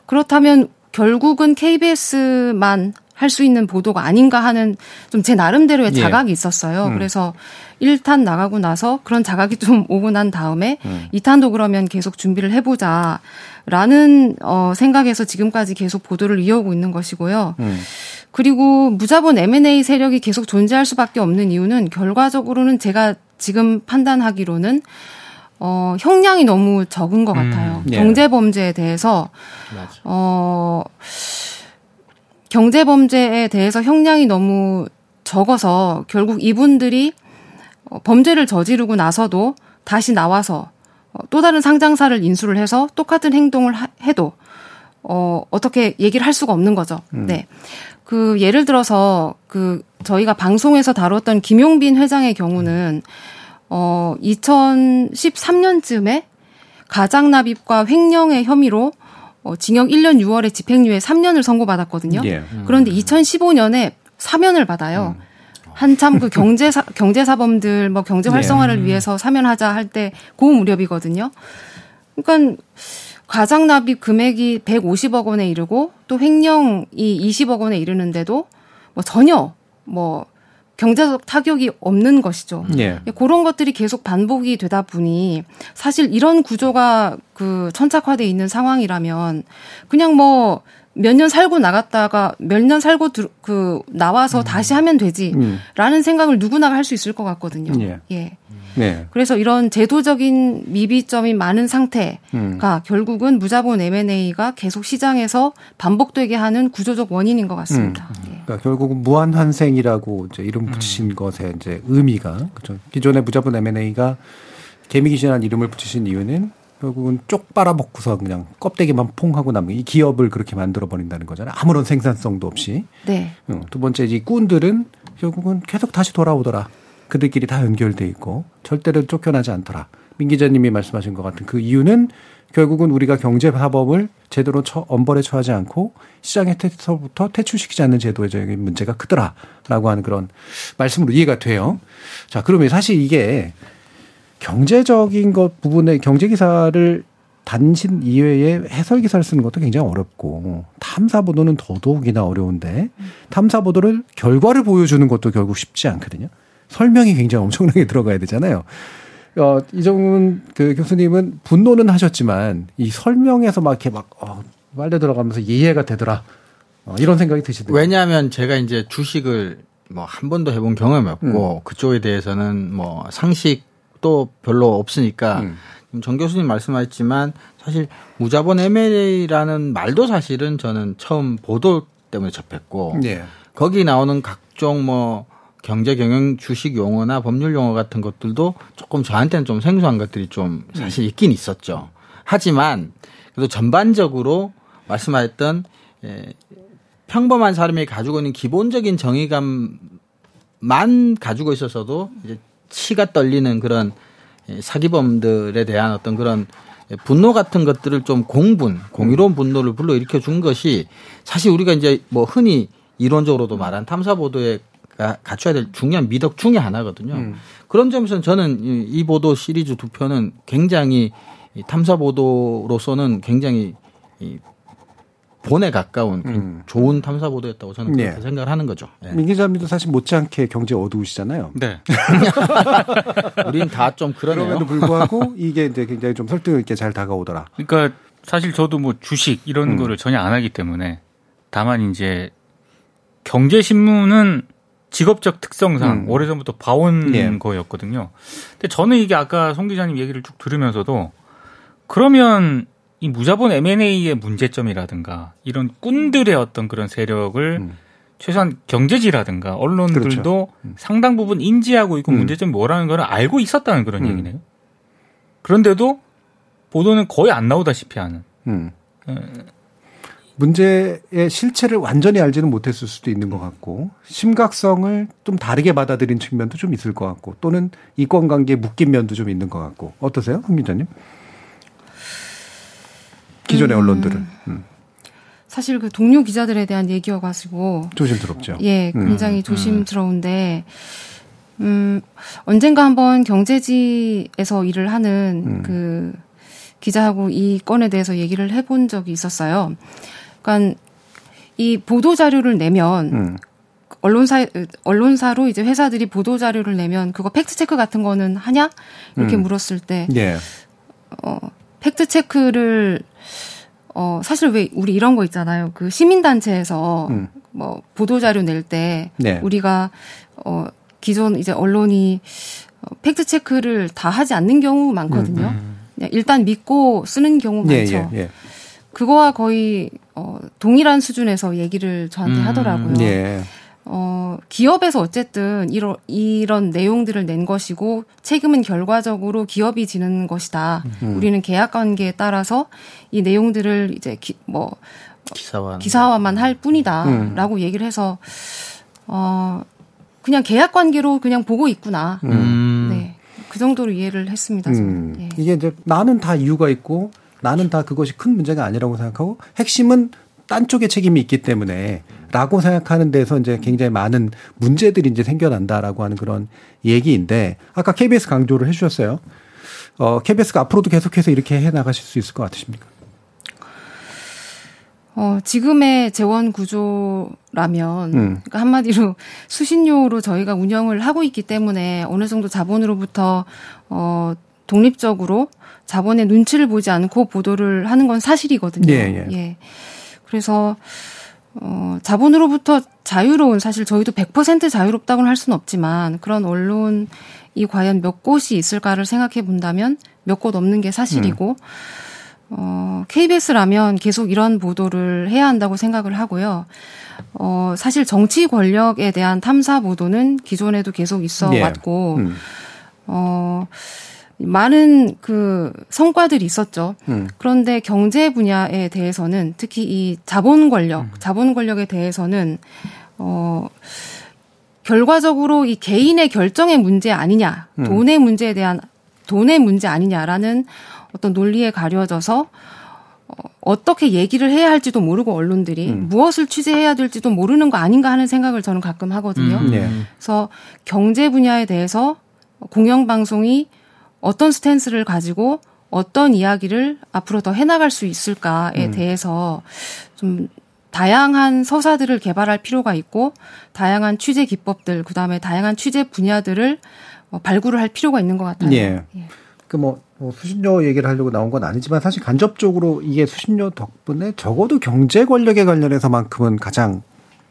그렇다면 결국은 KBS만 할 수 있는 보도가 아닌가 하는 좀 제 나름대로의 예. 자각이 있었어요. 음. 그래서 1탄 나가고 나서 그런 자각이 좀 오고 난 다음에 음. 2탄도 그러면 계속 준비를 해보자. 라는 어 생각에서 지금까지 계속 보도를 이어오고 있는 것이고요. 음. 그리고 무자본 M&A 세력이 계속 존재할 수밖에 없는 이유는 결과적으로는 제가 지금 판단하기로는 어 형량이 너무 적은 것 음. 같아요. 음. 예. 경제 범죄에 대해서 맞아. 어 경제 범죄에 대해서 형량이 너무 적어서 결국 이분들이 어, 범죄를 저지르고 나서도 다시 나와서 어, 또 다른 상장사를 인수를 해서 똑같은 행동을 해도 어 어떻게 얘기를 할 수가 없는 거죠. 음. 네. 그 예를 들어서 그 저희가 방송에서 다뤘던 김용빈 회장의 경우는 어 2013년쯤에 가장 납입과 횡령의 혐의로 어, 징역 1년 6월에 집행유예 3년을 선고받았거든요. 예. 음. 그런데 2015년에 사면을 받아요. 음. 한참 그 경제 사, 경제 사범들 뭐 경제 활성화를 예. 위해서 사면하자 할때그 무렵이거든요. 그러니까 과장 납입 금액이 150억 원에 이르고 또 횡령이 20억 원에 이르는데도 뭐 전혀 뭐 경제적 타격이 없는 것이죠. 예. 그런 것들이 계속 반복이 되다 보니 사실 이런 구조가 그 천착화돼 있는 상황이라면 그냥 뭐 몇 년 살고 나갔다가 몇 년 살고 들, 그 나와서 음. 다시 하면 되지라는 음. 생각을 누구나 할 수 있을 것 같거든요. 예. 예. 네. 그래서 이런 제도적인 미비점이 많은 상태가 음. 결국은 무자본 M&A가 계속 시장에서 반복되게 하는 구조적 원인인 것 같습니다. 음. 예. 그러니까 결국은 무한환생이라고 이제 이름 음. 붙이신 음. 것의 이제 의미가 그렇죠. 기존의 무자본 M&A가 개미기신한 이름을 붙이신 이유는 결국은 쪽 빨아먹고서 그냥 껍데기만 퐁 하고 남은 이 기업을 그렇게 만들어 버린다는 거잖아요. 아무런 생산성도 없이. 네. 두 번째 이 꾼들은 결국은 계속 다시 돌아오더라. 그들끼리 다 연결돼 있고 절대로 쫓겨나지 않더라. 민 기자님이 말씀하신 것 같은 그 이유는 결국은 우리가 경제 파범을 제대로 처, 엄벌에 처하지 않고 시장에서부터 퇴출시키지 않는 제도적인 문제가 크더라라고 하는 그런 말씀으로 이해가 돼요. 자, 그러면 사실 이게 경제적인 것 부분에 경제 기사를 단신 이외에 해설 기사를 쓰는 것도 굉장히 어렵고 탐사 보도는 더더욱이나 어려운데 탐사 보도를 결과를 보여주는 것도 결국 쉽지 않거든요. 설명이 굉장히 엄청나게 들어가야 되잖아요. 어, 이정훈 그 교수님은 분노는 하셨지만 이 설명에서 막 이렇게 막 어, 빨려 들어가면서 이해가 되더라. 어, 이런 생각이 드시더라고요. 왜냐하면 제가 이제 주식을 뭐 한 번도 해본 경험이 없고 음. 그쪽에 대해서는 뭐 상식도 별로 없으니까 음. 정 교수님 말씀하셨지만 사실 무자본 M&A라는 말도 사실은 저는 처음 보도 때문에 접했고 예. 거기 나오는 각종 뭐 경제 경영 주식 용어나 법률 용어 같은 것들도 조금 저한테는 좀 생소한 것들이 좀 사실 있긴 있었죠. 하지만 그래도 전반적으로 말씀하셨던 예, 평범한 사람이 가지고 있는 기본적인 정의감만 가지고 있어서도 이제 치가 떨리는 그런 사기범들에 대한 어떤 그런 분노 같은 것들을 좀 공분, 공유로운 분노를 불러일으켜 준 것이 사실 우리가 이제 뭐 흔히 이론적으로도 말한 탐사 보도에 갖춰야 될 중요한 미덕 중의 하나거든요. 음. 그런 점에서는 저는 이 보도 시리즈 두 편은 굉장히 탐사 보도로서는 굉장히 본에 가까운 음. 좋은 탐사 보도였다고 저는 그렇게 네. 생각을 하는 거죠. 네. 민 기자님도 사실 못지않게 경제 어두우시잖아요. 네. 우린 다 좀 그러네요. 그럼에도 불구하고 이게 이제 굉장히 좀 설득 있게 잘 다가오더라. 그러니까 사실 저도 뭐 주식 이런 음. 거를 전혀 안 하기 때문에 다만 이제 경제 신문은 직업적 특성상 음. 오래전부터 봐온 네. 거였거든요. 근데 저는 이게 아까 송 기자님 얘기를 쭉 들으면서도 그러면 이 무자본 M&A의 문제점이라든가 이런 꾼들의 어떤 그런 세력을 음. 최소한 경제지라든가 언론들도 그렇죠. 음. 상당 부분 인지하고 있고 음. 문제점이 뭐라는 걸 알고 있었다는 그런 음. 얘기네요. 그런데도 보도는 거의 안 나오다시피 하는. 문제의 실체를 완전히 알지는 못했을 수도 있는 것 같고 심각성을 좀 다르게 받아들인 측면도 좀 있을 것 같고 또는 이권 관계에 묶인 면도 좀 있는 것 같고 어떠세요, 홍 기자님? 기존의 음. 언론들은. 음. 사실 그 동료 기자들에 대한 얘기여가지고 조심스럽죠. 예, 음. 굉장히 음. 조심스러운데 음 언젠가 한번 경제지에서 일을 하는 음. 그 기자하고 이 건에 대해서 얘기를 해본 적이 있었어요. 그러니까 이 보도 자료를 내면 음. 언론사 언론사로 이제 회사들이 보도 자료를 내면 그거 팩트 체크 같은 거는 하냐 이렇게 물었을 때 예. 어 팩트 체크를 어, 사실 왜 우리 이런 거 있잖아요. 그 시민 단체에서 음. 뭐 보도 자료 낼때 네. 우리가 어, 기존 이제 언론이 어, 팩트 체크를 다 하지 않는 경우 많거든요. 음, 음. 일단 믿고 쓰는 경우 예, 많죠. 예, 예. 그거와 거의 어, 동일한 수준에서 얘기를 저한테 음, 하더라고요. 예. 어, 기업에서 어쨌든 이런, 이런 내용들을 낸 것이고 책임은 결과적으로 기업이 지는 것이다. 음. 우리는 계약 관계에 따라서 이 내용들을 이제 기, 뭐 기사화 기사화만 할 뿐이다라고 음. 얘기를 해서 어 그냥 계약 관계로 그냥 보고 있구나. 음. 네. 그 정도로 이해를 했습니다. 음. 네. 이게 이제 나는 다 이유가 있고 나는 다 그것이 큰 문제가 아니라고 생각하고 핵심은 딴 쪽에 책임이 있기 때문에 라고 생각하는 데서 이제 굉장히 많은 문제들이 이제 생겨난다라고 하는 그런 얘기인데 아까 KBS 강조를 해 주셨어요. 어, KBS가 앞으로도 계속해서 이렇게 해 나가실 수 있을 것 같으십니까? 어, 지금의 재원 구조라면, 음. 그러니까 한마디로 수신료로 저희가 운영을 하고 있기 때문에 어느 정도 자본으로부터, 어, 독립적으로 자본의 눈치를 보지 않고 보도를 하는 건 사실이거든요. 예, 예. 예. 그래서 어, 자본으로부터 자유로운 사실 저희도 100% 자유롭다고는 할 수는 없지만 그런 언론이 과연 몇 곳이 있을까를 생각해 본다면 몇 곳 없는 게 사실이고 음. 어, KBS라면 계속 이런 보도를 해야 한다고 생각을 하고요. 어, 사실 정치 권력에 대한 탐사 보도는 기존에도 계속 있어 네. 왔고 음. 어 많은 그 성과들이 있었죠. 음. 그런데 경제 분야에 대해서는 특히 이 자본 권력, 음. 자본 권력에 대해서는 어 결과적으로 이 개인의 결정의 문제 아니냐, 음. 돈의 문제에 대한 돈의 문제 아니냐라는 어떤 논리에 가려져서 어, 어떻게 얘기를 해야 할지도 모르고 언론들이 음. 무엇을 취재해야 될지도 모르는 거 아닌가 하는 생각을 저는 가끔 하거든요. 음, 네. 그래서 경제 분야에 대해서 공영방송이 어떤 스탠스를 가지고 어떤 이야기를 앞으로 더 해나갈 수 있을까에 음. 대해서 좀 다양한 서사들을 개발할 필요가 있고 다양한 취재 기법들 그다음에 다양한 취재 분야들을 어, 발굴을 할 필요가 있는 것 같아요. 예. 예. 그뭐 뭐 수신료 얘기를 하려고 나온 건 아니지만 사실 간접적으로 이게 수신료 덕분에 적어도 경제 권력에 관련해서만큼은 가장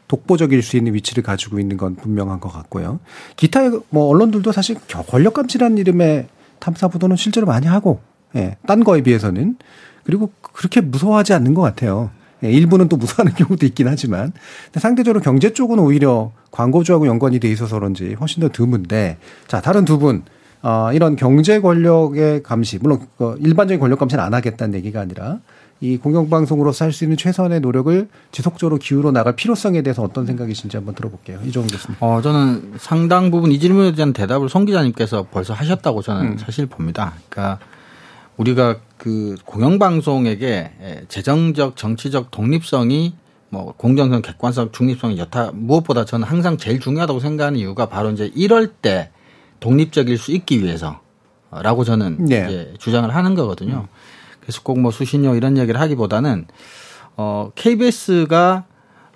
독보적일 수 있는 위치를 가지고 있는 건 분명한 것 같고요. 기타 뭐 언론들도 사실 권력 감시라는 이름의 탐사 보도는 실제로 많이 하고, 예, 딴 거에 비해서는. 그리고 그렇게 무서워하지 않는 것 같아요. 예, 일부는 또 무서워하는 경우도 있긴 하지만. 상대적으로 경제 쪽은 오히려 광고주하고 연관이 돼 있어서 그런지 훨씬 더 드문데. 자 다른 두 분. 어, 이런 경제 권력의 감시. 물론 그 일반적인 권력 감시는 안 하겠다는 얘기가 아니라 이 공영방송으로서 할 수 있는 최선의 노력을 지속적으로 기울여 나갈 필요성에 대해서 어떤 생각이신지 한번 들어볼게요. 이종훈 교수님. 어, 저는 상당 부분 이 질문에 대한 대답을 송 기자님께서 벌써 하셨다고 저는 음. 사실 봅니다. 그러니까 우리가 그 공영방송에게 재정적 정치적 독립성이 뭐 공정성, 객관성, 중립성 여타 무엇보다 저는 항상 제일 중요하다고 생각하는 이유가 바로 이제 이럴 때 독립적일 수 있기 위해서라고 저는 네. 이제 주장을 하는 거거든요. 그래서 꼭 뭐 수신료 이런 얘기를 하기보다는 어 KBS가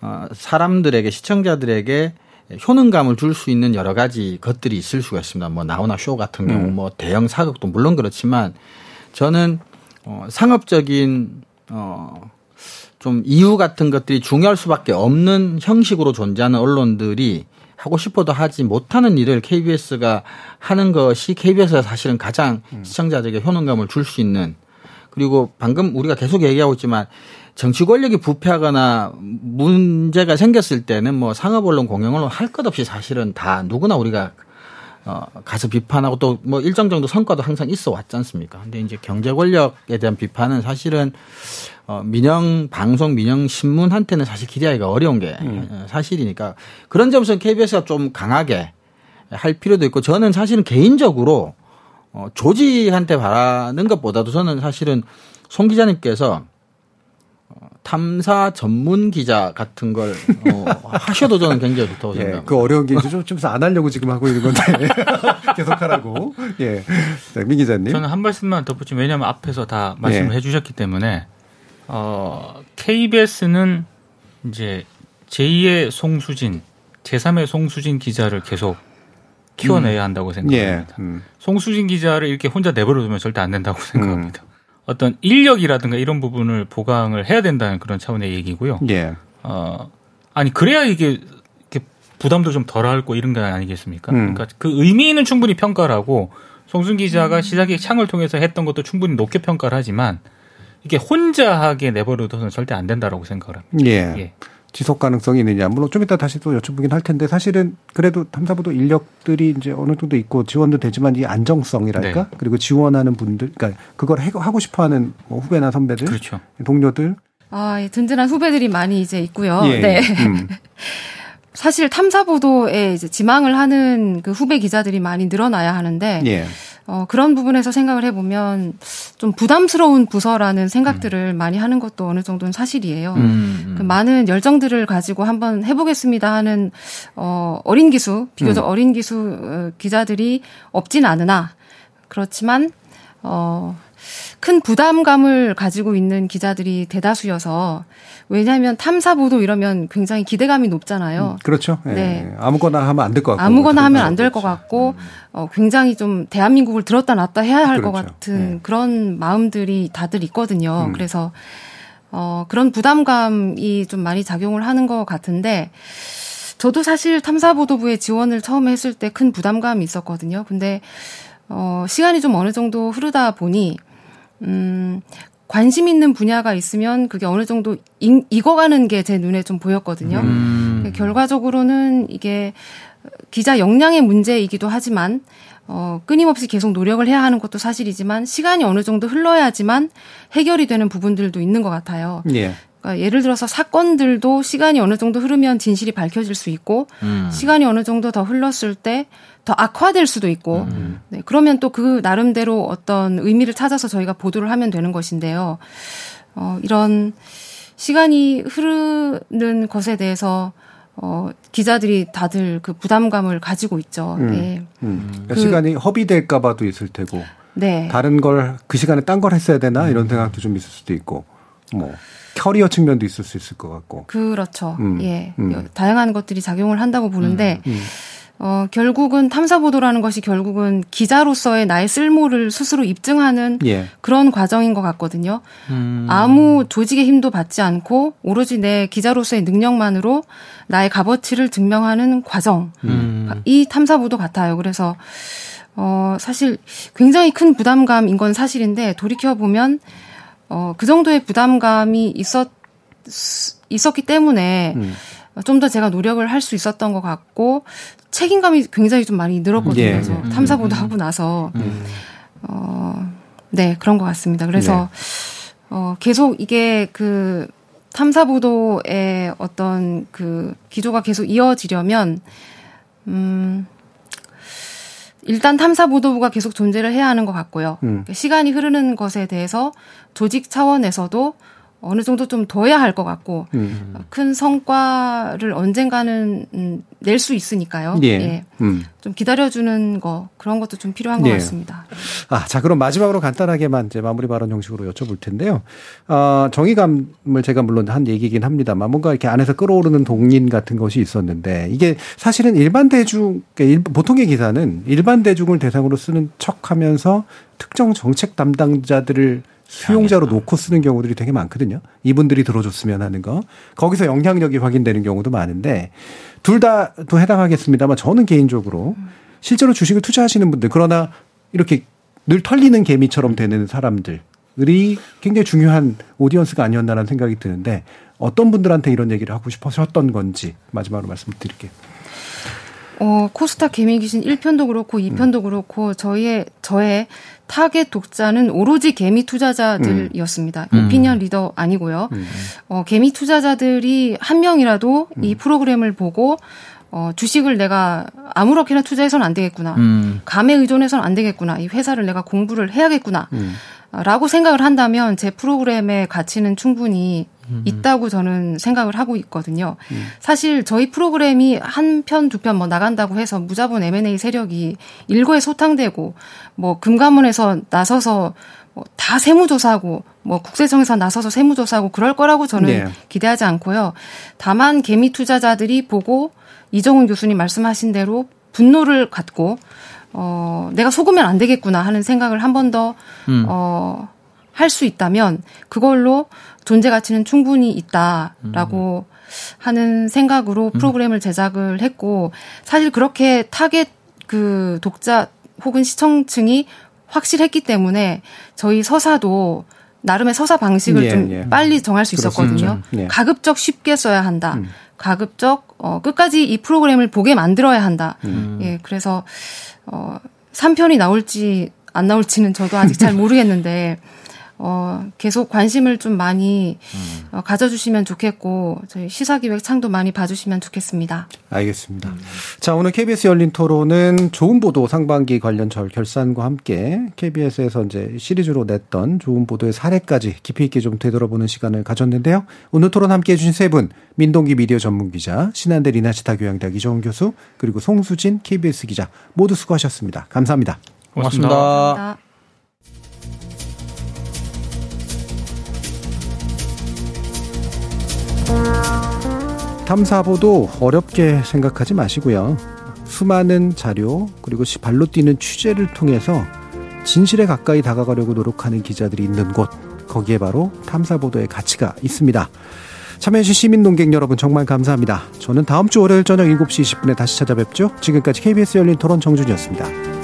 어 사람들에게 시청자들에게 효능감을 줄 수 있는 여러 가지 것들이 있을 수가 있습니다. 뭐 나오나 쇼 같은 경우 음. 뭐 대형 사극도 물론 그렇지만 저는 어, 상업적인 어, 좀 이유 같은 것들이 중요할 수밖에 없는 형식으로 존재하는 언론들이 하고 싶어도 하지 못하는 일을 KBS가 하는 것이 KBS가 사실은 가장 음. 시청자들에게 효능감을 줄 수 있는 그리고 방금 우리가 계속 얘기하고 있지만 정치 권력이 부패하거나 문제가 생겼을 때는 뭐 상업 언론 공영 언론 할 것 없이 사실은 다 누구나 우리가 어, 가서 비판하고 또 뭐 일정 정도 성과도 항상 있어 왔지 않습니까? 근데 이제 경제 권력에 대한 비판은 사실은 어, 민영 방송, 민영 신문한테는 사실 기대하기가 어려운 게 음. 사실이니까 그런 점에서 KBS가 좀 강하게 할 필요도 있고 저는 사실은 개인적으로 어, 조직한테 바라는 것보다도 저는 사실은 송 기자님께서 탐사 전문 기자 같은 걸 어, 하셔도 저는 굉장히 좋다고 예, 생각합니다. 그 어려운 게 좀, 좀안 하려고 지금 하고 있는 건데 계속 하라고. 예. 자, 민 기자님. 저는 한 말씀만 덧붙이면 왜냐하면 앞에서 다 말씀을 예. 해주셨기 때문에 어, KBS는 이제 제2의 송수진, 제3의 송수진 기자를 계속 키워내야 한다고 생각합니다. 예. 음. 송수진 기자를 이렇게 혼자 내버려두면 절대 안 된다고 생각합니다. 음. 어떤 인력이라든가 이런 부분을 보강을 해야 된다는 그런 차원의 얘기고요. 예. 어, 아니 그래야 이게 부담도 좀 덜하고 이런 거 아니겠습니까? 음. 그러니까 그 의미는 충분히 평가를 하고 송순 기자가 음. 시작의 창을 통해서 했던 것도 충분히 높게 평가를 하지만 이게 혼자 하게 내버려둬서는 절대 안 된다라고 생각을 합니다. 예. 예. 지속 가능성이 있느냐. 물론 좀 이따 다시 또 여쭤보긴 할 텐데 사실은 그래도 탐사보도 인력들이 이제 어느 정도 있고 지원도 되지만 이 안정성이랄까? 네. 그리고 지원하는 분들, 그러니까 그걸 하고 싶어 하는 뭐 후배나 선배들, 그렇죠. 동료들. 아, 예, 든든한 후배들이 많이 이제 있고요. 예. 네. 음. 사실 탐사보도에 이제 지망을 하는 그 후배 기자들이 많이 늘어나야 하는데 예. 어, 그런 부분에서 생각을 해보면 좀 부담스러운 부서라는 생각들을 음. 많이 하는 것도 어느 정도는 사실이에요. 음, 음. 그 많은 열정들을 가지고 한번 해보겠습니다 하는 어, 어린 기수, 비교적 음. 어린 기수 어, 기자들이 없진 않으나 그렇지만 어, 큰 부담감을 가지고 있는 기자들이 대다수여서 왜냐하면 탐사 보도 이러면 굉장히 기대감이 높잖아요. 음, 그렇죠. 예. 네. 아무거나 하면 안 될 것 같고. 아무거나 하면 안 될 것 같고, 음. 어, 굉장히 좀 대한민국을 들었다 놨다 해야 할것 그렇죠. 같은 네. 그런 마음들이 다들 있거든요. 음. 그래서, 어, 그런 부담감이 좀 많이 작용을 하는 것 같은데, 저도 사실 탐사보도부에 지원을 처음에 했을 때 큰 부담감이 있었거든요. 근데, 어, 시간이 좀 어느 정도 흐르다 보니, 음, 관심 있는 분야가 있으면 그게 어느 정도 인, 익어가는 게 제 눈에 좀 보였거든요. 음. 결과적으로는 이게 기자 역량의 문제이기도 하지만 어, 끊임없이 계속 노력을 해야 하는 것도 사실이지만 시간이 어느 정도 흘러야지만 해결이 되는 부분들도 있는 것 같아요. 예. 그러니까 예를 들어서 사건들도 시간이 어느 정도 흐르면 진실이 밝혀질 수 있고 음. 시간이 어느 정도 더 흘렀을 때 더 악화될 수도 있고 음. 네, 그러면 또 그 나름대로 어떤 의미를 찾아서 저희가 보도를 하면 되는 것인데요. 어, 이런 시간이 흐르는 것에 대해서 어, 기자들이 다들 그 부담감을 가지고 있죠. 음. 네. 음. 그러니까 그, 시간이 허비될까봐도 있을 테고. 네. 다른 걸 그 시간에 딴 걸 했어야 되나 이런 생각도 좀 있을 수도 있고 뭐 커리어 측면도 있을 수 있을 것 같고. 그렇죠. 음, 예. 음. 다양한 것들이 작용을 한다고 보는데 음. 어, 결국은 탐사보도라는 것이 결국은 기자로서의 나의 쓸모를 스스로 입증하는 예. 그런 과정인 것 같거든요. 아무 조직의 힘도 받지 않고 오로지 내 기자로서의 능력만으로 나의 값어치를 증명하는 과정. 음. 이 탐사보도 같아요. 그래서 어, 사실 굉장히 큰 부담감인 건 사실인데 돌이켜보면 어, 그 정도의 부담감이 있었, 있었기 때문에 음. 좀더 제가 노력을 할 수 있었던 것 같고 책임감이 굉장히 좀 많이 늘었거든요. 예. 그래서 음. 탐사보도 하고 나서 어, 네 그런 것 같습니다. 그래서 어, 계속 이게 그 탐사보도의 어떤 그 기조가 계속 이어지려면 음. 일단 탐사 보도부가 계속 존재를 해야 하는 것 같고요. 음. 시간이 흐르는 것에 대해서 조직 차원에서도 어느 정도 좀 둬야 할 것 같고 음. 큰 성과를 언젠가는 음, 낼 수 있으니까요. 예. 음. 좀 기다려주는 거 그런 것도 좀 필요한 것 예. 같습니다. 아, 자, 그럼 마지막으로 간단하게만 이제 마무리 발언 형식으로 여쭤볼 텐데요. 어, 정의감을 제가 물론 한 얘기긴 합니다만 뭔가 이렇게 안에서 끌어오르는 동인 같은 것이 있었는데 이게 사실은 일반 대중, 그러니까 일- 보통의 기사는 일반 대중을 대상으로 쓰는 척 하면서 특정 정책 담당자들을 수용자로 놓고 쓰는 경우들이 되게 많거든요. 이분들이 들어줬으면 하는 거. 거기서 영향력이 확인되는 경우도 많은데 둘 다도 해당하겠습니다만 저는 개인적으로 실제로 주식을 투자하시는 분들 그러나 이렇게 늘 털리는 개미처럼 되는 사람들이 굉장히 중요한 audience가 아니었나라는 생각이 드는데 어떤 분들한테 이런 얘기를 하고 싶으셨던 건지 마지막으로 말씀드릴게요. 어, 코스닥 개미 귀신 1편도 그렇고 2편도 그렇고 저희의 저의 타겟 독자는 오로지 개미 투자자들이었습니다. 음. 오피니언 리더 아니고요. 어, 개미 투자자들이 한 명이라도 이 프로그램을 보고 어, 주식을 내가 아무렇게나 투자해서는 안 되겠구나. 음. 감에 의존해서는 안 되겠구나. 이 회사를 내가 공부를 해야겠구나. 라고 생각을 한다면 제 프로그램의 가치는 충분히 있다고 저는 생각을 하고 있거든요. 사실 저희 프로그램이 한 편, 두 편 뭐 나간다고 해서 무자본 M&A 세력이 일거에 소탕되고 뭐 금감원에서 나서서 뭐다 세무조사하고 뭐 국세청에서 나서서 세무조사하고 그럴 거라고 저는 네. 기대하지 않고요. 다만 개미 투자자들이 보고 이정훈 교수님 말씀하신 대로 분노를 갖고 어, 내가 속으면 안 되겠구나 하는 생각을 한 번 더, 어, 할수 있다면 그걸로 존재 가치는 충분히 있다라고 하는 생각으로 프로그램을 제작을 했고 사실 그렇게 타겟 그 독자 혹은 시청층이 확실했기 때문에 저희 서사도 나름의 서사 방식을 예, 좀 예. 빨리 정할 수 있었거든요. 그렇습니다. 예. 가급적 쉽게 써야 한다. 가급적 어, 끝까지 이 프로그램을 보게 만들어야 한다. 예, 그래서 어, 3편이 나올지 안 나올지는 저도 아직 잘 모르겠는데 어, 계속 관심을 좀 많이 어, 가져주시면 좋겠고 저희 시사기획 창도 많이 봐주시면 좋겠습니다. 알겠습니다. 자, 오늘 KBS 열린 토론은 좋은 보도 상반기 관련 절 결산과 함께 KBS에서 이제 시리즈로 냈던 좋은 보도의 사례까지 깊이 있게 좀 되돌아보는 시간을 가졌는데요. 오늘 토론 함께 해 주신 세 분, 민동기 미디어 전문 기자, 신한대 리나시타 교양대학 이정훈 교수, 그리고 송수진 KBS 기자 모두 수고하셨습니다. 감사합니다. 고맙습니다. 고맙습니다. 감사합니다. 탐사보도 어렵게 생각하지 마시고요. 수많은 자료 그리고 시- 발로 뛰는 취재를 통해서 진실에 가까이 다가가려고 노력하는 기자들이 있는 곳 거기에 바로 탐사보도의 가치가 있습니다. 참여해주신 시민 농객 여러분 정말 감사합니다. 저는 다음 주 월요일 저녁 7시 20분에 다시 찾아뵙죠. 지금까지 KBS 열린 토론 정준이었습니다.